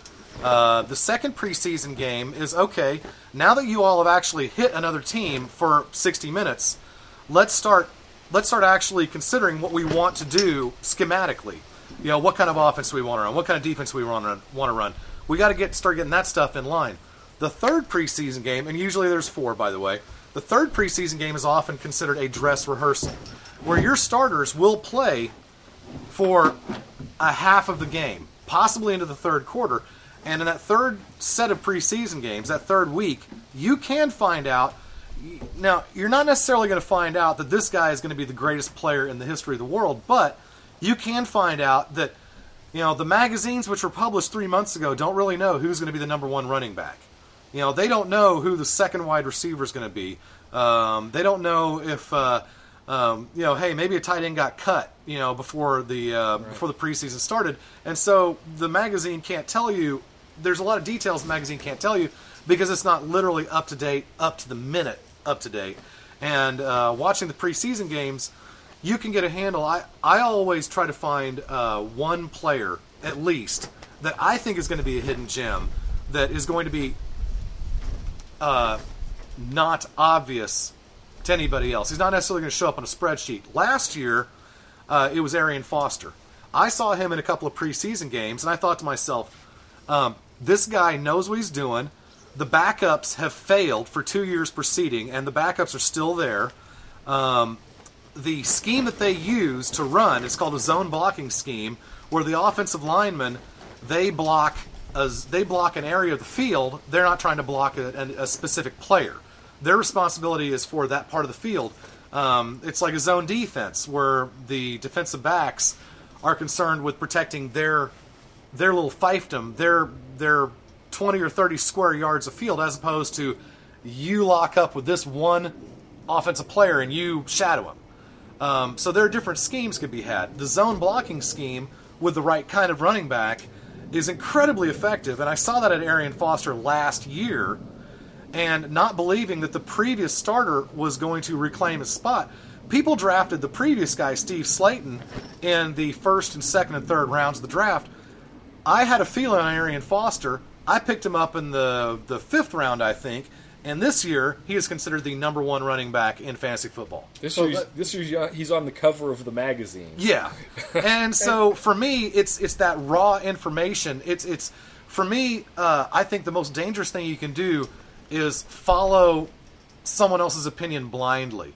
Uh, the second preseason game is okay. Now that you all have actually hit another team for 60 minutes, let's start. Let's start actually considering what we want to do schematically. You know, what kind of offense we want to run? What kind of defense we want to run? Want to run? We got to get start getting that stuff in line. The third preseason game, and usually there's four, by the way. The third preseason game is often considered a dress rehearsal, where your starters will play for a half of the game, possibly into the third quarter. And in that third set of preseason games, that third week, you can find out. Now, you're not necessarily going to find out that this guy is going to be the greatest player in the history of the world, but you can find out that, you know, the magazines which were published three months ago don't really know who's going to be the number one running back. You know, they don't know who the second wide receiver is going to be. Um, they don't know if, uh, um, you know, hey, maybe a tight end got cut, you know, before the uh, before the preseason started, and so the magazine can't tell you. There's a lot of details the magazine can't tell you because it's not literally up to date, up to the minute, up to date. And uh, watching the preseason games, you can get a handle. I I always try to find uh, one player at least that I think is going to be a hidden gem that is going to be uh, not obvious to anybody else. He's not necessarily going to show up on a spreadsheet. Last year, uh, it was Arian Foster. I saw him in a couple of preseason games, and I thought to myself, um, this guy knows what he's doing. The backups have failed for two years preceding, and the backups are still there. Um, the scheme that they use to run is called a zone blocking scheme, where the offensive linemen they block as they block an area of the field. They're not trying to block a, a, a specific player. Their responsibility is for that part of the field. Um, it's like a zone defense where the defensive backs are concerned with protecting their their little fiefdom, their their 20 or 30 square yards of field, as opposed to you lock up with this one offensive player and you shadow him. Um, so there are different schemes could be had. The zone blocking scheme with the right kind of running back is incredibly effective, and I saw that at Arian Foster last year, and not believing that the previous starter was going to reclaim his spot. People drafted the previous guy, Steve Slaton, in the first and second and third rounds of the draft. I had a feeling on Arian Foster. I picked him up in the the fifth round, I think, and this year he is considered the number one running back in fantasy football. This So year, that- this year he's on the cover of the magazine. Yeah, and so for me, it's it's that raw information. It's it's for me. Uh, I think the most dangerous thing you can do is follow someone else's opinion blindly.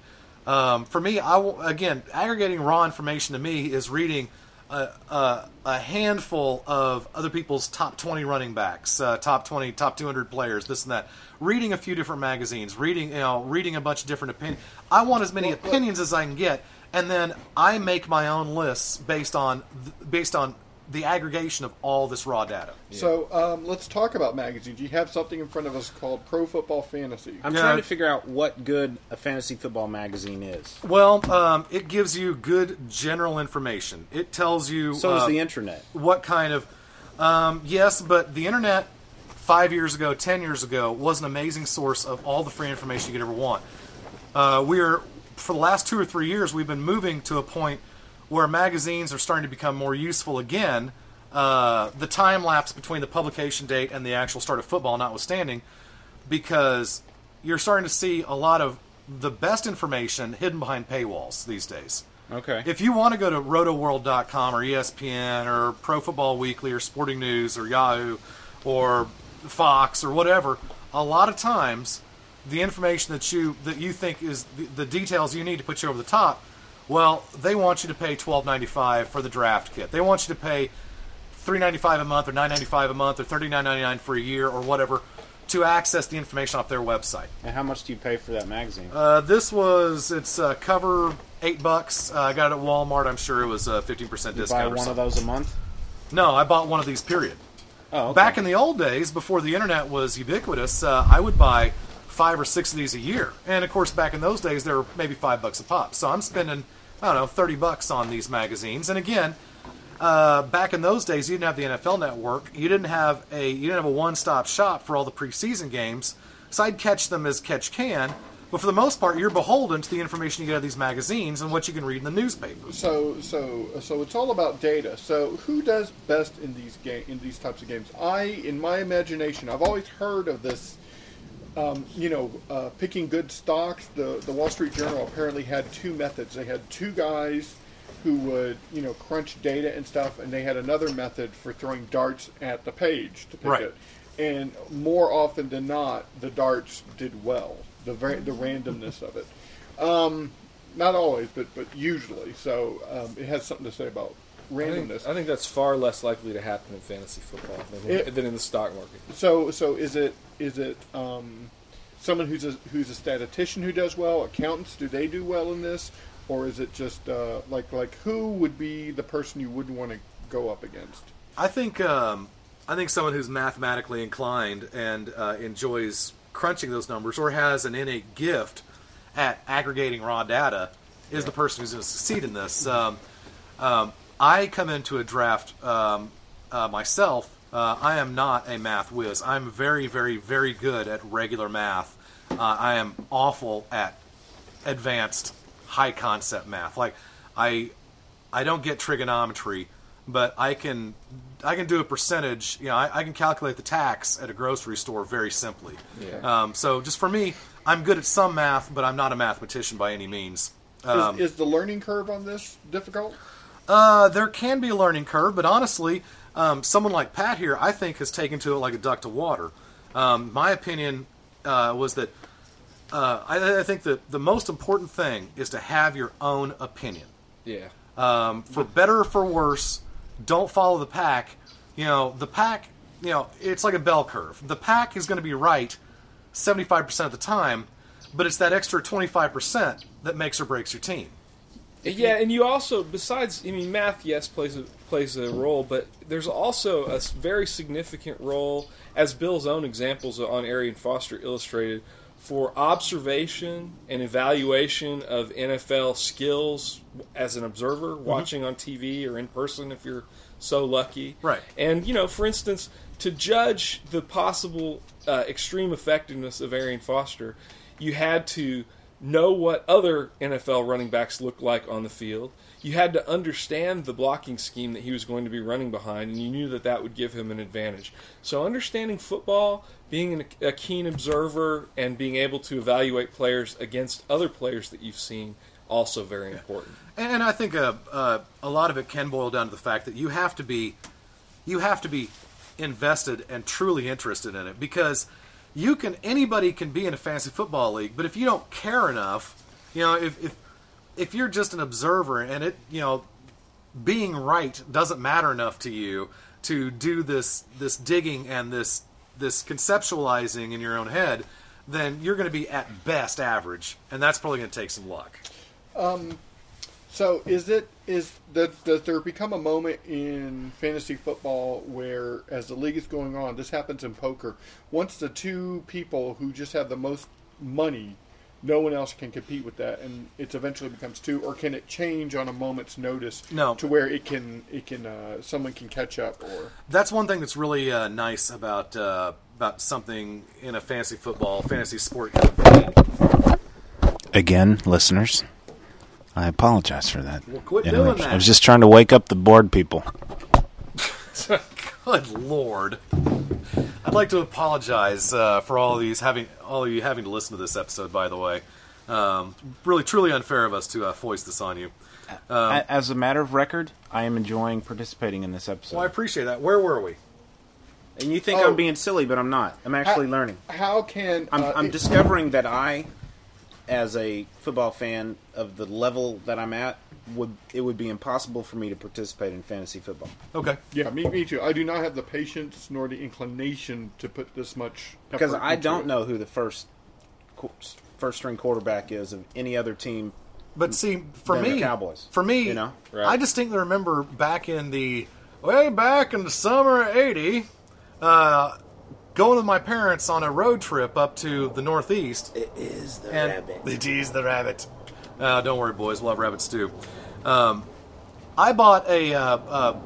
Um, for me, I will, again aggregating raw information to me is reading a, a, a handful of other people's top 20 running backs, uh, top 20, top 200 players, this and that. Reading a few different magazines, reading you know, reading a bunch of different opinions. I want as many opinions as I can get, and then I make my own lists based on based on the aggregation of all this raw data. So um, let's talk about magazines. You have something in front of us called Pro Football Fantasy. I'm trying to figure out what good a fantasy football magazine is. Well, um, it gives you good general information. It tells you. So does uh, the internet. What kind of. Um, yes, but the internet five years ago, ten years ago, was an amazing source of all the free information you could ever want. Uh, we're for the last two or three years, we've been moving to a point where magazines are starting to become more useful again. Uh, the time lapse between the publication date and the actual start of football, notwithstanding, because you're starting to see a lot of the best information hidden behind paywalls these days. Okay. If you want to go to rotoworld.com or ESPN or Pro Football Weekly or Sporting News or Yahoo or Fox or whatever, a lot of times the information that you that you think is the, the details you need to put you over the top, well, they want you to pay twelve ninety five for the draft kit. They want you to pay three ninety five a month or nine ninety five a month or thirty nine ninety nine for a year or whatever to access the information off their website. And how much do you pay for that magazine? Uh, this was its uh, cover eight bucks. Uh, I got it at Walmart. I'm sure it was a fifteen percent You discount. buy or one of something. those a month? No, I bought one of these. Period. Oh, okay. Back in the old days, before the internet was ubiquitous, uh, I would buy five or six of these a year. And of course, back in those days, they were maybe five bucks a pop. So I'm spending, I don't know, thirty bucks on these magazines. And again, uh, back in those days, you didn't have the NFL Network. You didn't have a you didn't have a one-stop shop for all the preseason games. So I'd catch them as catch can. But for the most part, you're beholden to the information you get out of these magazines and what you can read in the newspapers. So, so, so it's all about data. So, who does best in these game in these types of games? I, in my imagination, I've always heard of this. Um, you know, uh, picking good stocks. The the Wall Street Journal apparently had two methods. They had two guys who would, you know, crunch data and stuff, and they had another method for throwing darts at the page to pick Right. it. And more often than not, the darts did well. The very, the randomness of it. Um, not always, but but usually. So um, it has something to say about I think, randomness. I think that's far less likely to happen in fantasy football than, It- than in the stock market. So so is it is it um, someone who's a who's a statistician who does well? Accountants do they do well in this, or is it just uh, like like who would be the person you wouldn't want to go up against? I think um, I think someone who's mathematically inclined and uh, enjoys crunching those numbers, or has an innate gift at aggregating raw data, is the person who's going to succeed in this. Um, um, I come into a draft um, uh, myself. Uh, I am not a math whiz. I'm very, very, very good at regular math. Uh, I am awful at advanced high concept math. Like I I don't get trigonometry, but I can I can do a percentage. You know, I, I can calculate the tax at a grocery store very simply. Yeah. Um, so just for me, I'm good at some math, but I'm not a mathematician by any means. Um, is, is the learning curve on this difficult? Uh, there can be a learning curve, but honestly, um, someone like Pat here, I think, has taken to it like a duck to water. Um, my opinion uh, was that uh, I, I think that the most important thing is to have your own opinion. Yeah. Um, for better or for worse, don't follow the pack. You know, the pack, you know, it's like a bell curve. The pack is going to be right 75% of the time, but it's that extra 25% that makes or breaks your team. Yeah, and you also, besides, I mean, math, yes, plays a, plays a role, but there's also a very significant role, as Bill's own examples on Arian Foster illustrated, for observation and evaluation of NFL skills as an observer, watching on TV or in person if you're so lucky. Right. And, you know, for instance, to judge the possible uh, extreme effectiveness of Arian Foster, you had to know what other NFL running backs looked like on the field. You had to understand the blocking scheme that he was going to be running behind, and you knew that that would give him an advantage. So, understanding football, being an, a keen observer, and being able to evaluate players against other players that you've seen, also very important. And I think uh, uh, a lot of it can boil down to the fact that you have to be, you have to be invested and truly interested in it because you can anybody can be in a fantasy football league, but if you don't care enough, you know, if if if you're just an observer and it, you know, being right doesn't matter enough to you to do this this digging and this this conceptualizing in your own head, then you're going to be at best average, and that's probably going to take some luck. Um, so is it is that does there become a moment in fantasy football where, as the league is going on, this happens in poker. Once the two people who just have the most money, no one else can compete with that, and it eventually becomes two. Or can it change on a moment's notice? No. to where it can it can uh, someone can catch up or That's one thing that's really uh, nice about uh, about something in a fantasy football, fantasy sport. Again, listeners, I apologize for that. Well, quit doing that. I was just trying to wake up the bored people. Good lord! I'd like to apologize uh, for all of these having all of you having to listen to this episode. By the way, um, really truly unfair of us to uh, foist this on you. Um, As a matter of record, I am enjoying participating in this episode. well, I appreciate that. Where were we? And you think Oh. I'm being silly, but I'm not. I'm actually learning. How can I'm, uh, I'm it- discovering that I, as a football fan of the level that I'm at, would it would be impossible for me to participate in fantasy football. Okay. Yeah, me, me too. I do not have the patience nor the inclination to put this much because I into don't it. know who the first first string quarterback is of any other team. But see, for than the me, Cowboys. For me, you know, I distinctly remember back in the way back in the summer of '80, uh, going with my parents on a road trip up to the Northeast. It is the and rabbit. It is the rabbit. Uh, don't worry, boys. We'll have rabbits too. Um, I bought a. Uh, uh,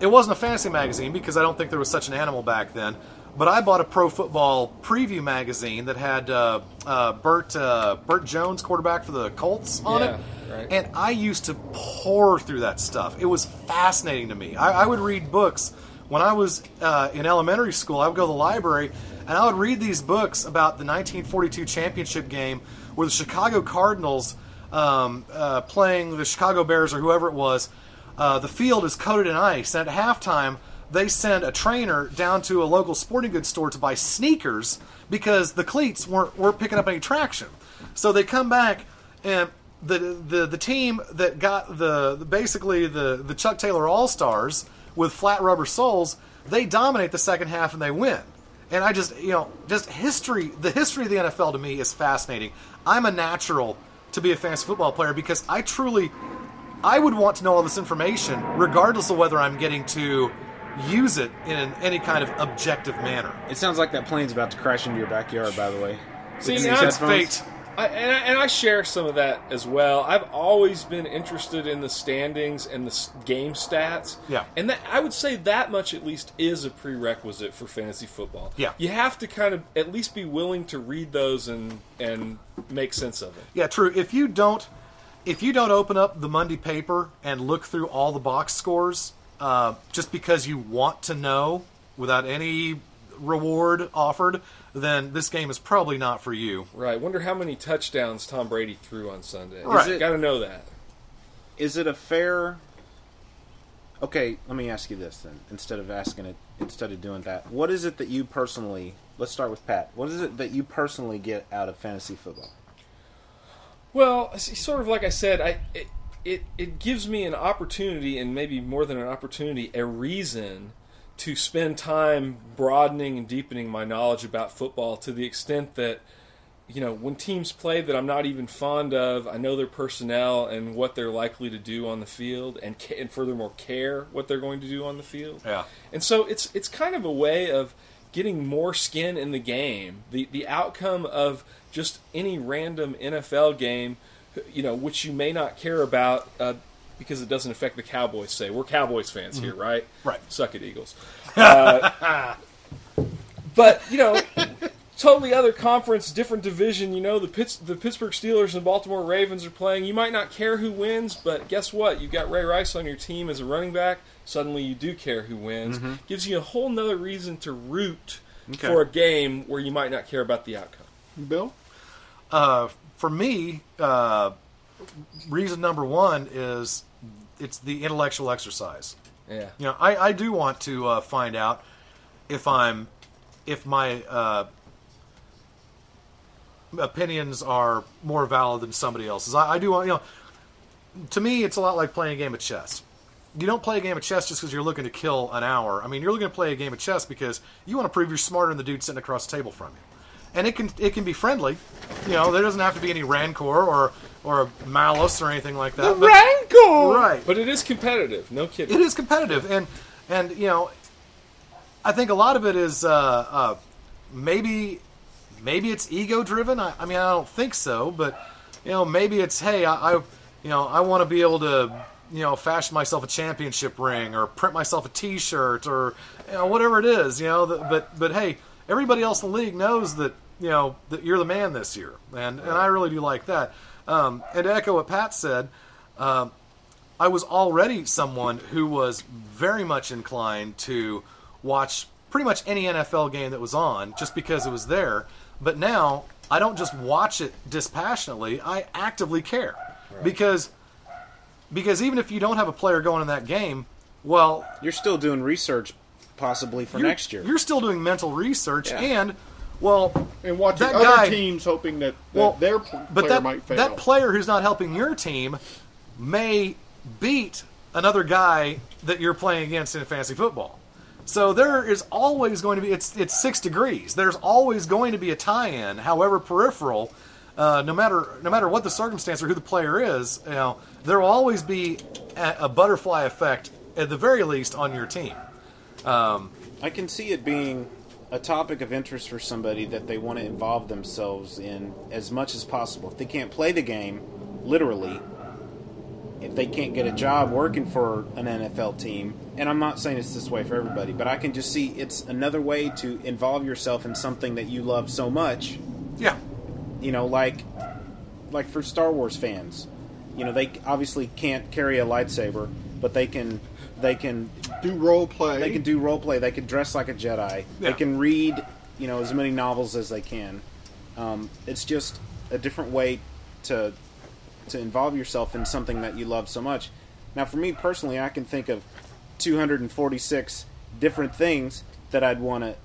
it wasn't a fantasy magazine because I don't think there was such an animal back then. But I bought a pro football preview magazine that had uh, uh, Bert uh, Bert Jones, quarterback for the Colts, on Yeah, it. right. And I used to pour through that stuff. It was fascinating to me. I, I would read books when I was uh, in elementary school. I would go to the library and I would read these books about the 1942 championship game where the Chicago Cardinals um, uh, playing the Chicago Bears or whoever it was. Uh, the field is coated in ice, and at halftime they send a trainer down to a local sporting goods store to buy sneakers because the cleats weren't weren't picking up any traction. So they come back and the the the team that got the, the basically the the Chuck Taylor All Stars with flat rubber soles, they dominate the second half and they win. And I just you know just history the history of the NFL to me is fascinating. I'm a natural to be a fantasy football player because I truly I would want to know all this information regardless of whether I'm getting to use it in any kind of objective manner. It sounds like that plane's about to crash into your backyard. By the way, See, With now these it's headphones. fate. I, and, I, and I share some of that as well. I've always been interested in the standings and the game stats. Yeah. And that, I would say that much at least is a prerequisite for fantasy football. Yeah. You have to kind of at least be willing to read those and and make sense of it. Yeah, true. If you don't, if you don't open up the Monday paper and look through all the box scores, uh, just because you want to know without any reward offered, then this game is probably not for you. Right. Wonder how many touchdowns Tom Brady threw on Sunday. Right. Got to know that. Is it a fair? Okay, let me ask you this then. Instead of asking it, instead of doing that, what is it that you personally? Let's start with Pat. What is it that you personally get out of fantasy football? Well, it's sort of like I said, I it, it it gives me an opportunity, and maybe more than an opportunity, a reason to spend time broadening and deepening my knowledge about football to the extent that you know when teams play that I'm not even fond of, I know their personnel and what they're likely to do on the field, and ca- and furthermore care what they're going to do on the field. Yeah. And so it's it's kind of a way of getting more skin in the game. The the outcome of just any random NFL game, you know, which you may not care about uh, because it doesn't affect the Cowboys. Say we're Cowboys fans here, Mhm. right? Right. Suck it, Eagles. Uh, but you know, totally other conference, different division. You know, the Pitts, the Pittsburgh Steelers and Baltimore Ravens are playing. You might not care who wins, but guess what? You've got Ray Rice on your team as a running back. Suddenly, you do care who wins. Mhm. Gives you a whole nother reason to root Okay. for a game where you might not care about the outcome. Bill, Uh, for me, uh, reason number one is it's the intellectual exercise. Yeah. You know, I, I do want to uh, find out if I'm if my uh, opinions are more valid than somebody else's. I, I do want you know. To me, it's a lot like playing a game of chess. You don't play a game of chess just because you're looking to kill an hour. I mean, you're looking to play a game of chess because you want to prove you're smarter than the dude sitting across the table from you. And it can it can be friendly. You know, there doesn't have to be any rancor or or malice or anything like that. but- rancor, right? But it is competitive. No kidding. It is competitive, and and you know, I think a lot of it is uh, uh, maybe maybe it's ego driven. I, I mean, I don't think so, but you know, maybe it's hey, I, I you know, I want to be able to you know fashion myself a championship ring or print myself a T-shirt or you know whatever it is. You know, that, but but hey, everybody else in the league knows that you know that you're the man this year, and and I really do like that. Um, and to echo what Pat said. Um, I was already someone who was very much inclined to watch pretty much any NFL game that was on just because it was there. But now I don't just watch it dispassionately, I actively care. Because because even if you don't have a player going in that game, well, you're still doing research possibly for next year. You're still doing mental research Yeah. and well, and watching that other guy, teams hoping that, that well, their p- but that, might fail. that player who's not helping your team may beat another guy that you're playing against in fantasy football. So there is always going to be it's it's six degrees. There's always going to be a tie-in, however peripheral, uh, no matter no matter what the circumstance or who the player is. You know, there will always be a, a butterfly effect at the very least on your team. Um, I can see it being a topic of interest for somebody that they want to involve themselves in as much as possible. If they can't play the game, literally, if they can't get a job working for an NFL team, and I'm not saying it's this way for everybody, but I can just see it's another way to involve yourself in something that you love so much. Yeah. You know, like like for Star Wars fans, you know, they obviously can't carry a lightsaber, but they can they can do role play. They can do role play. They can dress like a Jedi. Yeah. They can read, you know, as many novels as they can. Um, it's just a different way to to involve yourself in something that you love so much. Now, for me personally, I can think of 246 different things that I'd want to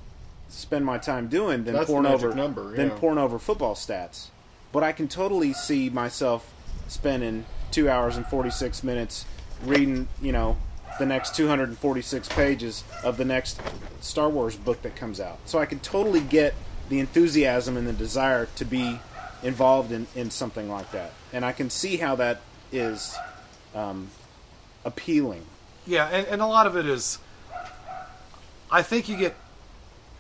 spend my time doing than That's pouring over number, than yeah. pouring over football stats. But I can totally see myself spending two hours and 46 minutes reading, you know, the next 246 pages of the next Star Wars book that comes out. So I can totally get the enthusiasm and the desire to be involved in, in something like that. And I can see how that is um, appealing. Yeah, and, and a lot of it is. I think you get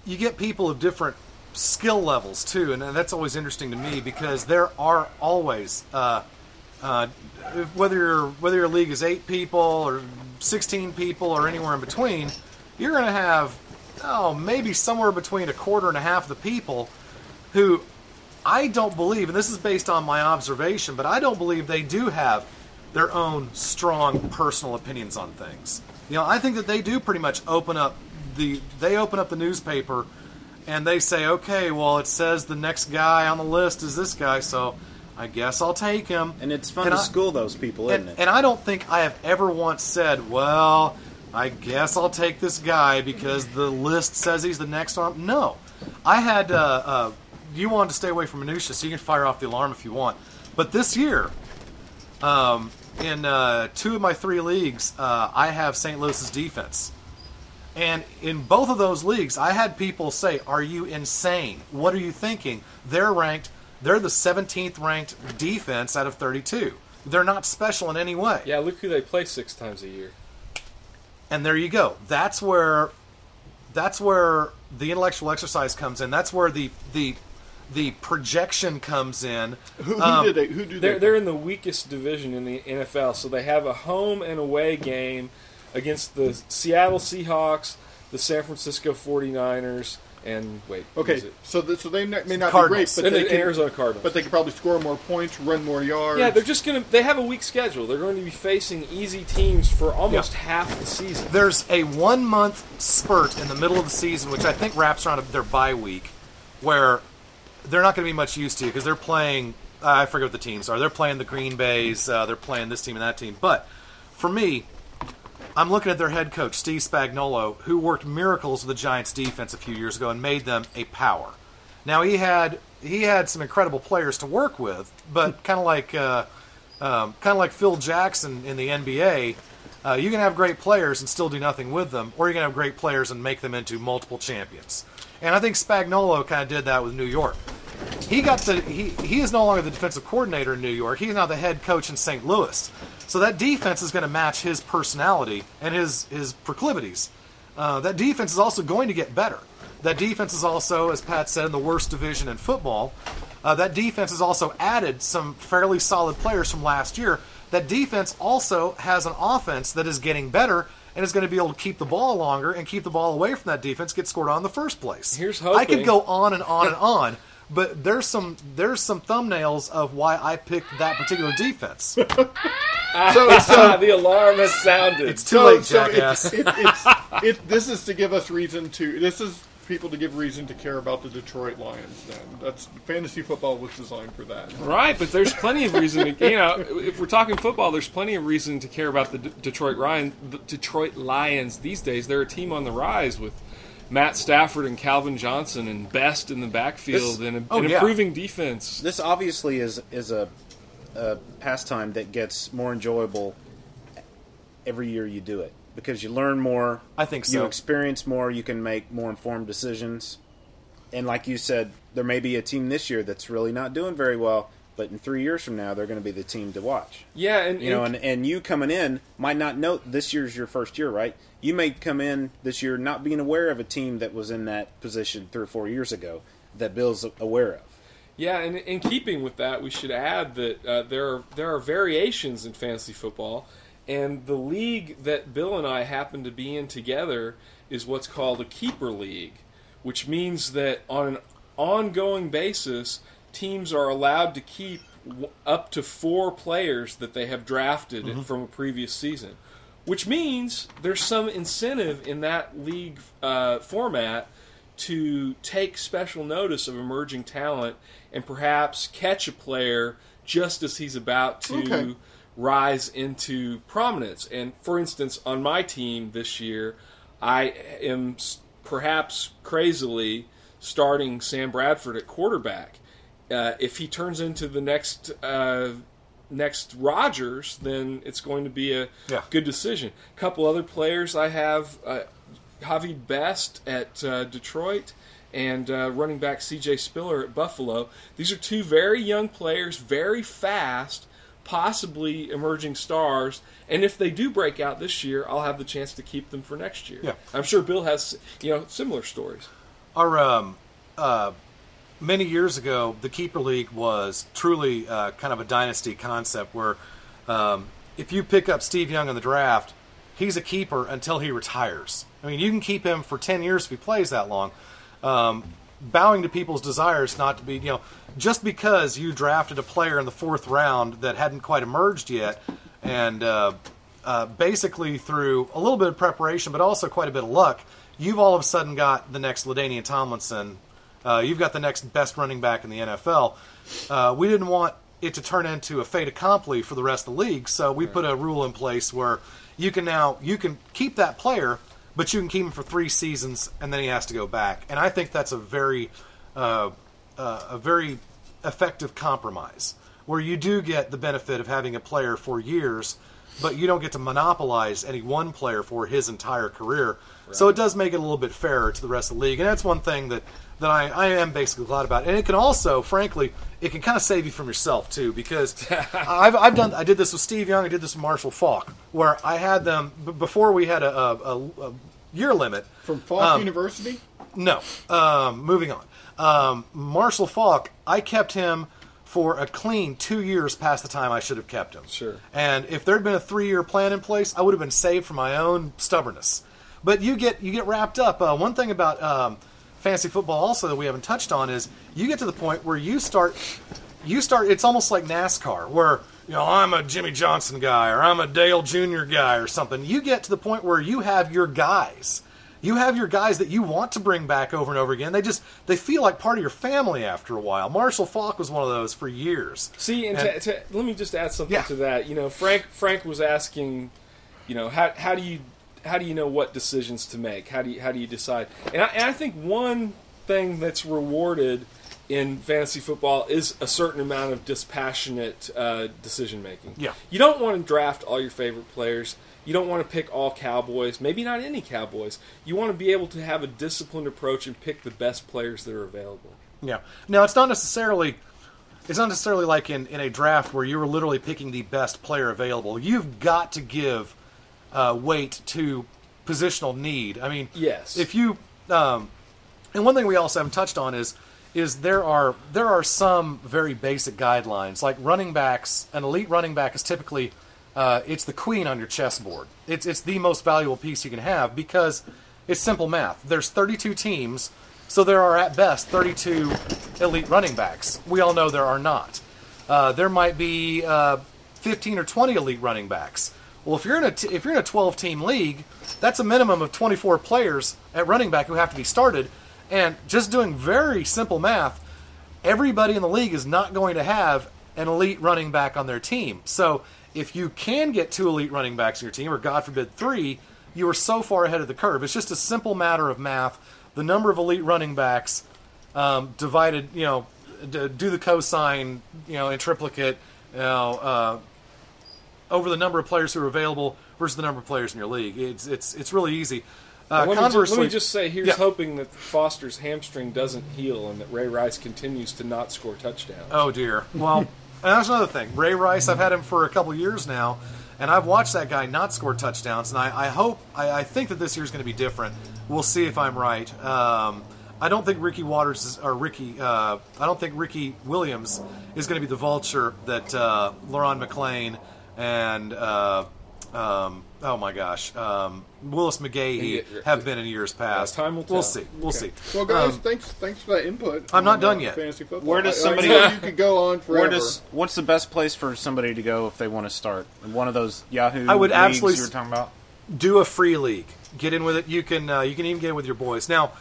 you get people of different skill levels too, and, that's always interesting to me because there are always uh, uh, whether your whether your league is eight people or sixteen people or anywhere in between, you're going to have oh maybe somewhere between a quarter and a half of the people who I don't believe, and this is based on my observation, but I don't believe they do have their own strong personal opinions on things. You know, I think that they do pretty much open up the they open up the newspaper and they say, okay, well, it says the next guy on the list is this guy, so I guess I'll take him. And it's fun And to I- school those people, and, isn't it? and I don't think I have ever once said, well, I guess I'll take this guy because the list says he's the next one. No. I had, uh, uh, you wanted to stay away from minutia, so you can fire off the alarm if you want. But this year, um, in uh, two of my three leagues, uh, I have St. Louis's defense. And in both of those leagues, I had people say, Are you insane? What are you thinking? They're ranked, they're the 17th ranked defense out of 32. They're not special in any way. Yeah, look who they play six times a year. And there you go. That's where that's where the intellectual exercise comes in. That's where the the the projection comes in. Who, who Um, did they? Who do They're, they? they're in the weakest division in the NFL, so they have a home and away game against the Seattle Seahawks, the San Francisco 49ers, and wait, Okay, so th- so they may not Cardinals. be great, but And they the can, Arizona Cardinals. But they could probably score more points, run more yards. Yeah, they're just gonna. They have a weak schedule. They're going to be facing easy teams for almost half the season. There's a one month spurt in the middle of the season, which I think wraps around their bye week, where they're not going to be much used to you because they're playing. Uh, I forget what the teams are. They're playing the Green Bays. Uh, they're playing this team and that team. But for me, I'm looking at their head coach Steve Spagnuolo, who worked miracles with the Giants defense a few years ago and made them a power. Now he had he had some incredible players to work with, but kind of like uh, um, kind of like Phil Jackson in the NBA, uh, you can have great players and still do nothing with them, or you can have great players and make them into multiple champions. And I think Spagnuolo kind of did that with New York. He got the he he is no longer the defensive coordinator in New York. He's now the head coach in St. Louis. So that defense is going to match his personality and his his proclivities. Uh, that defense is also going to get better. That defense is also, as Pat said, in the worst division in football. Uh, that defense has also added some fairly solid players from last year. That defense also has an offense that is getting better and is going to be able to keep the ball longer and keep the ball away from that defense, get scored on in the first place. Here's I could go on and on and on, but there's some there's some thumbnails of why I picked that particular defense. So- so- the alarm has sounded. It's too late, so it- jackass. It, it's, it, this is to give us reason to. This is people to give reason to care about the Detroit Lions. Then that's fantasy football was designed for that. Right, but there's plenty of reason to, you know, if we're talking football, there's plenty of reason to care about the D- Detroit Lions, the Detroit Lions these days. They're a team on the rise with Matt Stafford and Calvin Johnson and Best in the backfield This- and, a, oh, an yeah. improving defense. This obviously is is a, a pastime that gets more enjoyable every year you do it because you learn more. I think so. You experience more. You can make more informed decisions. And like you said, there may be a team this year that's really not doing very well, but in three years from now, they're going to be the team to watch. Yeah, and you know, and- and, you coming in might not know this year's your first year, right? You may come in this year not being aware of a team that was in that position three or four years ago that Bill's aware of. Yeah, and in keeping with that, we should add that uh, there are there are variations in fantasy football, and the league that Bill and I happen to be in together is what's called a keeper league, which means that on an ongoing basis, teams are allowed to keep up to four players that they have drafted Mhm. from a previous season, which means there's some incentive in that league uh, format to take special notice of emerging talent and perhaps catch a player just as he's about to Okay. Rise into prominence. And for instance, on my team this year, I am perhaps crazily starting Sam Bradford at quarterback. Uh, if he turns into the next uh, next Rodgers, then it's going to be a Yeah. good decision. A couple other players I have: uh, Jahvid Best at uh, Detroit and uh, running back C.J. Spiller at Buffalo. These are two very young players, very fast, possibly emerging stars. And if they do break out this year, I'll have the chance to keep them for next year. Yeah. I'm sure Bill has you know similar stories. Our um, uh, many years ago, the keeper league was truly uh, kind of a dynasty concept where um, if you pick up Steve Young in the draft, he's a keeper until he retires. I mean, you can keep him for ten years if he plays that long. Um, bowing to people's desires not to be, you know, just because you drafted a player in the fourth round that hadn't quite emerged yet, and uh, uh, basically through a little bit of preparation, but also quite a bit of luck, you've all of a sudden got the next LaDainian Tomlinson. Uh, you've got the next best running back in the NFL. Uh, we didn't want it to turn into a fait accompli for the rest of the league, so we put a rule in place where you can now you can keep that player, but you can keep him for three seasons, and then he has to go back. And I think that's a very uh, uh, a very effective compromise where you do get the benefit of having a player for years, but you don't get to monopolize any one player for his entire career. So it does make it a little bit fairer to the rest of the league, and that's one thing that that I, I am basically glad about. And it can also, frankly, it can kind of save you from yourself too, because I've, I've done I did this with Steve Young, I did this with Marshall Faulk, where I had them b- before we had a, a, a, year limit From Falk um, University. No. Um, moving on. Um, Marshall Faulk, I kept him for a clean two years past the time I should have kept him. Sure. And if there'd been a three-year plan in place, I would have been saved from my own stubbornness. But you get you get wrapped up. Uh, one thing about um, fantasy football also that we haven't touched on is you get to the point where you start you start. It's almost like NASCAR, where you know I'm a Jimmie Johnson guy or I'm a Dale Jr. guy or something. You get to the point where you have your guys. You have your guys that you want to bring back over and over again. They just they feel like part of your family after a while. Marshall Faulk was one of those for years. See, and, And- to, to, let me just add something Yeah. to that. You know, Frank Frank was asking, you know, how how do you how do you know what decisions to make? How do you how do you decide? And I, and I think one thing that's rewarded in fantasy football is a certain amount of dispassionate uh, decision making. Yeah. you don't want to draft all your favorite players. You don't want to pick all Cowboys. Maybe not any Cowboys. You want to be able to have a disciplined approach and pick the best players that are available. Yeah. Now it's not necessarily it's not necessarily like in, in a draft where you're literally picking the best player available. You've got to give uh, weight to positional need. I mean, Yes. If you um, and one thing we also haven't touched on is is there are there are some very basic guidelines like running backs. An elite running back is typically uh, it's the queen on your chessboard. It's it's the most valuable piece you can have because it's simple math. There's 32 teams, so there are at best 32 elite running backs. We all know there are not. Uh, there might be uh, 15 or 20 elite running backs. Well, if you're in a t- if you're in a 12 team league, that's a minimum of 24 players at running back who have to be started. And just doing very simple math, everybody in the league is not going to have an elite running back on their team. So if you can get two elite running backs in your team, or God forbid three, you are so far ahead of the curve. It's just a simple matter of math. The number of elite running backs um, divided, you know, d- do the cosine, you know, in triplicate, you know, uh, over the number of players who are available versus the number of players in your league. It's it's it's really easy. Uh, let, me ju- let me just say, here's Yeah. hoping that Foster's hamstring doesn't heal and that Ray Rice continues to not score touchdowns. Oh dear. Well, and that's another thing. Ray Rice, I've had him for a couple years now, and I've watched that guy not score touchdowns, and I, I hope, I, I think that this year's going to be different. We'll see if I'm right. Um, I don't think Ricky Waters is, or Ricky, uh, I don't think Ricky Williams is going to be the vulture that uh, Le'Ron McClain and uh, um, oh my gosh, um, Willis McGahee Yeah, have been in years past. time will tell. We'll see. We'll Okay. see. Well, guys, Um, thanks thanks for that input. I'm not done uh, yet. Fantasy football. Where does I- I somebody? you could go on forever. Where does? What's the best place for somebody to go if they want to start? One of those Yahoo. I would leagues absolutely you were talking about. do a free league. Get in with it. You can uh, you can even get in with your boys. Now,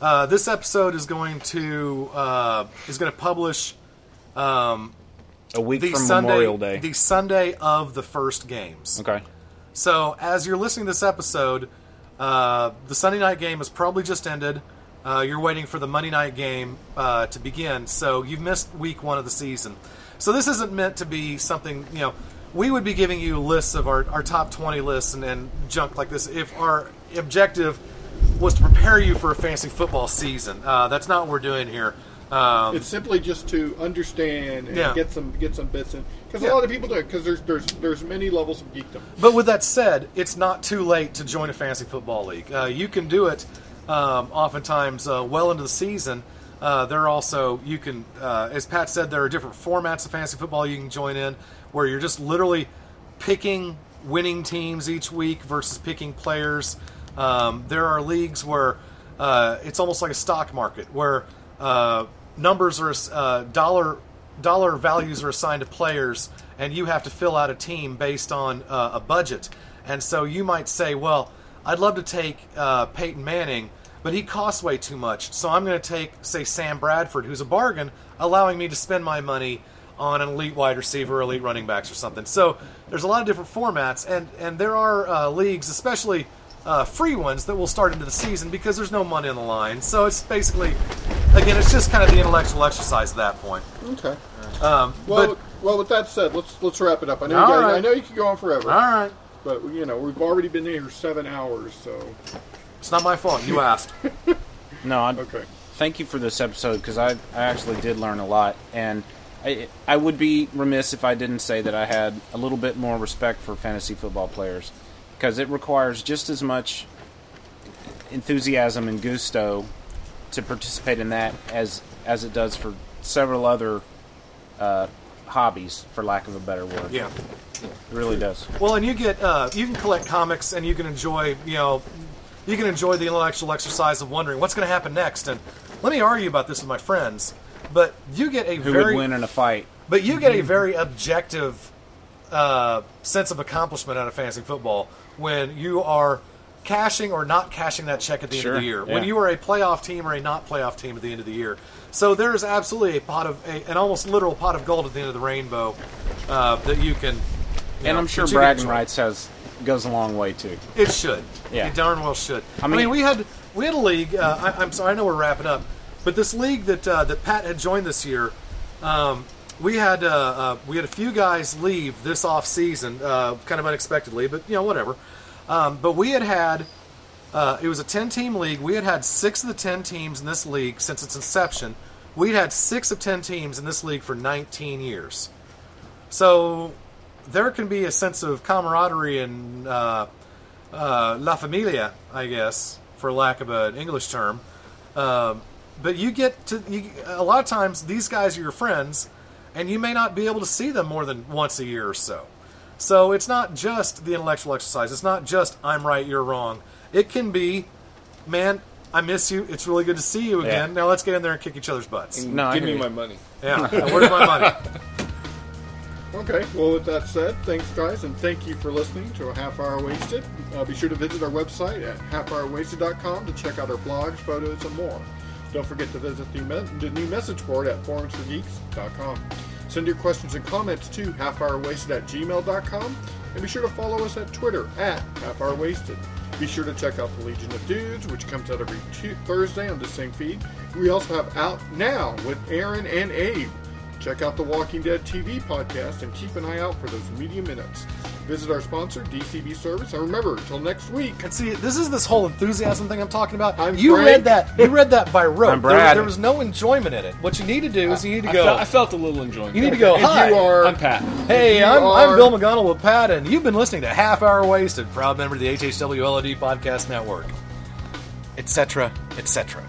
uh, this episode is going to uh, is going to publish um, A week the from Sunday, Memorial Day. the Sunday of the first games. Okay. So as you're listening to this episode, uh, the Sunday night game has probably just ended. Uh, you're waiting for the Monday night game uh, to begin, so you've missed week one of the season. So this isn't meant to be something you know. We would be giving you lists of our, our top 20 lists and, and junk like this if our objective was to prepare you for a fantasy football season. Uh, that's not what we're doing here. Um, It's simply just to understand and Yeah. get some get some bits in because Yeah. a lot of people do it because there's there's there's many levels of geekdom. But with that said, it's not too late to join a fantasy football league. Uh, you can do it um, oftentimes uh, well into the season. Uh, there are also you can, uh, as Pat said, there are different formats of fantasy football you can join in, where you're just literally picking winning teams each week versus picking players. Um, there are leagues where uh, it's almost like a stock market, where uh, numbers are uh, dollar dollar values are assigned to players, and you have to fill out a team based on uh, a budget. And so you might say, well, I'd love to take uh, Peyton Manning, but he costs way too much. So I'm going to take, say, Sam Bradford, who's a bargain, allowing me to spend my money on an elite wide receiver, elite running backs, or something. So there's a lot of different formats, and and there are uh, leagues, especially uh, free ones, that will start into the season because there's no money on the line. So it's basically, again, it's just kind of the intellectual exercise at that point. Okay. Um, Well, but well, with that said, let's let's wrap it up. I know you guys, right. I know you could go on forever. All right. But you know we've already been here seven hours, so it's not my fault. You asked. No, I, okay. Thank you for this episode because I, I actually did learn a lot, and I I would be remiss if I didn't say that I had a little bit more respect for fantasy football players because it requires just as much enthusiasm and gusto to participate in that as as it does for several other uh, hobbies, for lack of a better word. Yeah. it really does. Well, and you get uh, you can collect comics, and you can enjoy you know you can enjoy the intellectual exercise of wondering what's going to happen next. And let me argue about this with my friends, but you get a Who very would win in a fight? But you get a very objective uh, sense of accomplishment out of fantasy football when you are cashing or not cashing that check at the end of the year. yeah. When you are a playoff team or a not playoff team at the end of the year. So there is absolutely a pot of a, an almost literal pot of gold at the end of the rainbow uh, that you can. you And know, I'm sure bragging rights has goes a long way too. It should. Yeah. It darn well should. I I mean, mean- we had we had a league. Uh, I, I'm sorry, I know we're wrapping up, but this league that uh, that Pat had joined this year, um, we had uh, uh, we had a few guys leave this off season, uh, kind of unexpectedly, but you know whatever. Um, but we had had uh, it was a 10 team league. We had had six of the 10 teams in this league since its inception. We'd had six of 10 teams in this league for 19 years. So there can be a sense of camaraderie and uh, uh, la familia, I guess, for lack of an English term. Um, but you get to you, a lot of times these guys are your friends, and you may not be able to see them more than once a year or so. So it's not just the intellectual exercise. It's not just I'm right, you're wrong. It can be, man, I miss you. It's really good to see you again. Now let's get in there and kick each other's butts. And give me my money. Yeah, where's my money? Okay, well, with that said, thanks, guys, and thank you for listening to a Half Hour Wasted. Uh, be sure to visit our website at halfhourwasted.com to check out our blogs, photos, and more. Don't forget to visit the, me- the new message board at forumsforgeeks.com. Send your questions and comments to halfhourwasted at gmail.com, and be sure to follow us at Twitter at halfhourwasted. Be sure to check out the Legion of Dudes, which comes out every Tu- Thursday on the same feed. We also have Out Now with Aaron and Abe. Check out the Walking Dead TV podcast and keep an eye out for those media minutes. Visit our sponsor, DCB Service, and remember, until next week. And see, this is this whole enthusiasm thing I'm talking about. I'm you Frank. read that. You read that by rote. I'm There, Brad. there was no enjoyment in it. What you need to do is you need to I go. felt, I felt a little enjoyment. you need to go. And Hi, you are- I'm Pat. Hey, I'm, are- I'm Bill McGonnell with Pat, and you've been listening to Half Hour Wasted, proud member of the HHW LOD Podcast Network, etc., etc.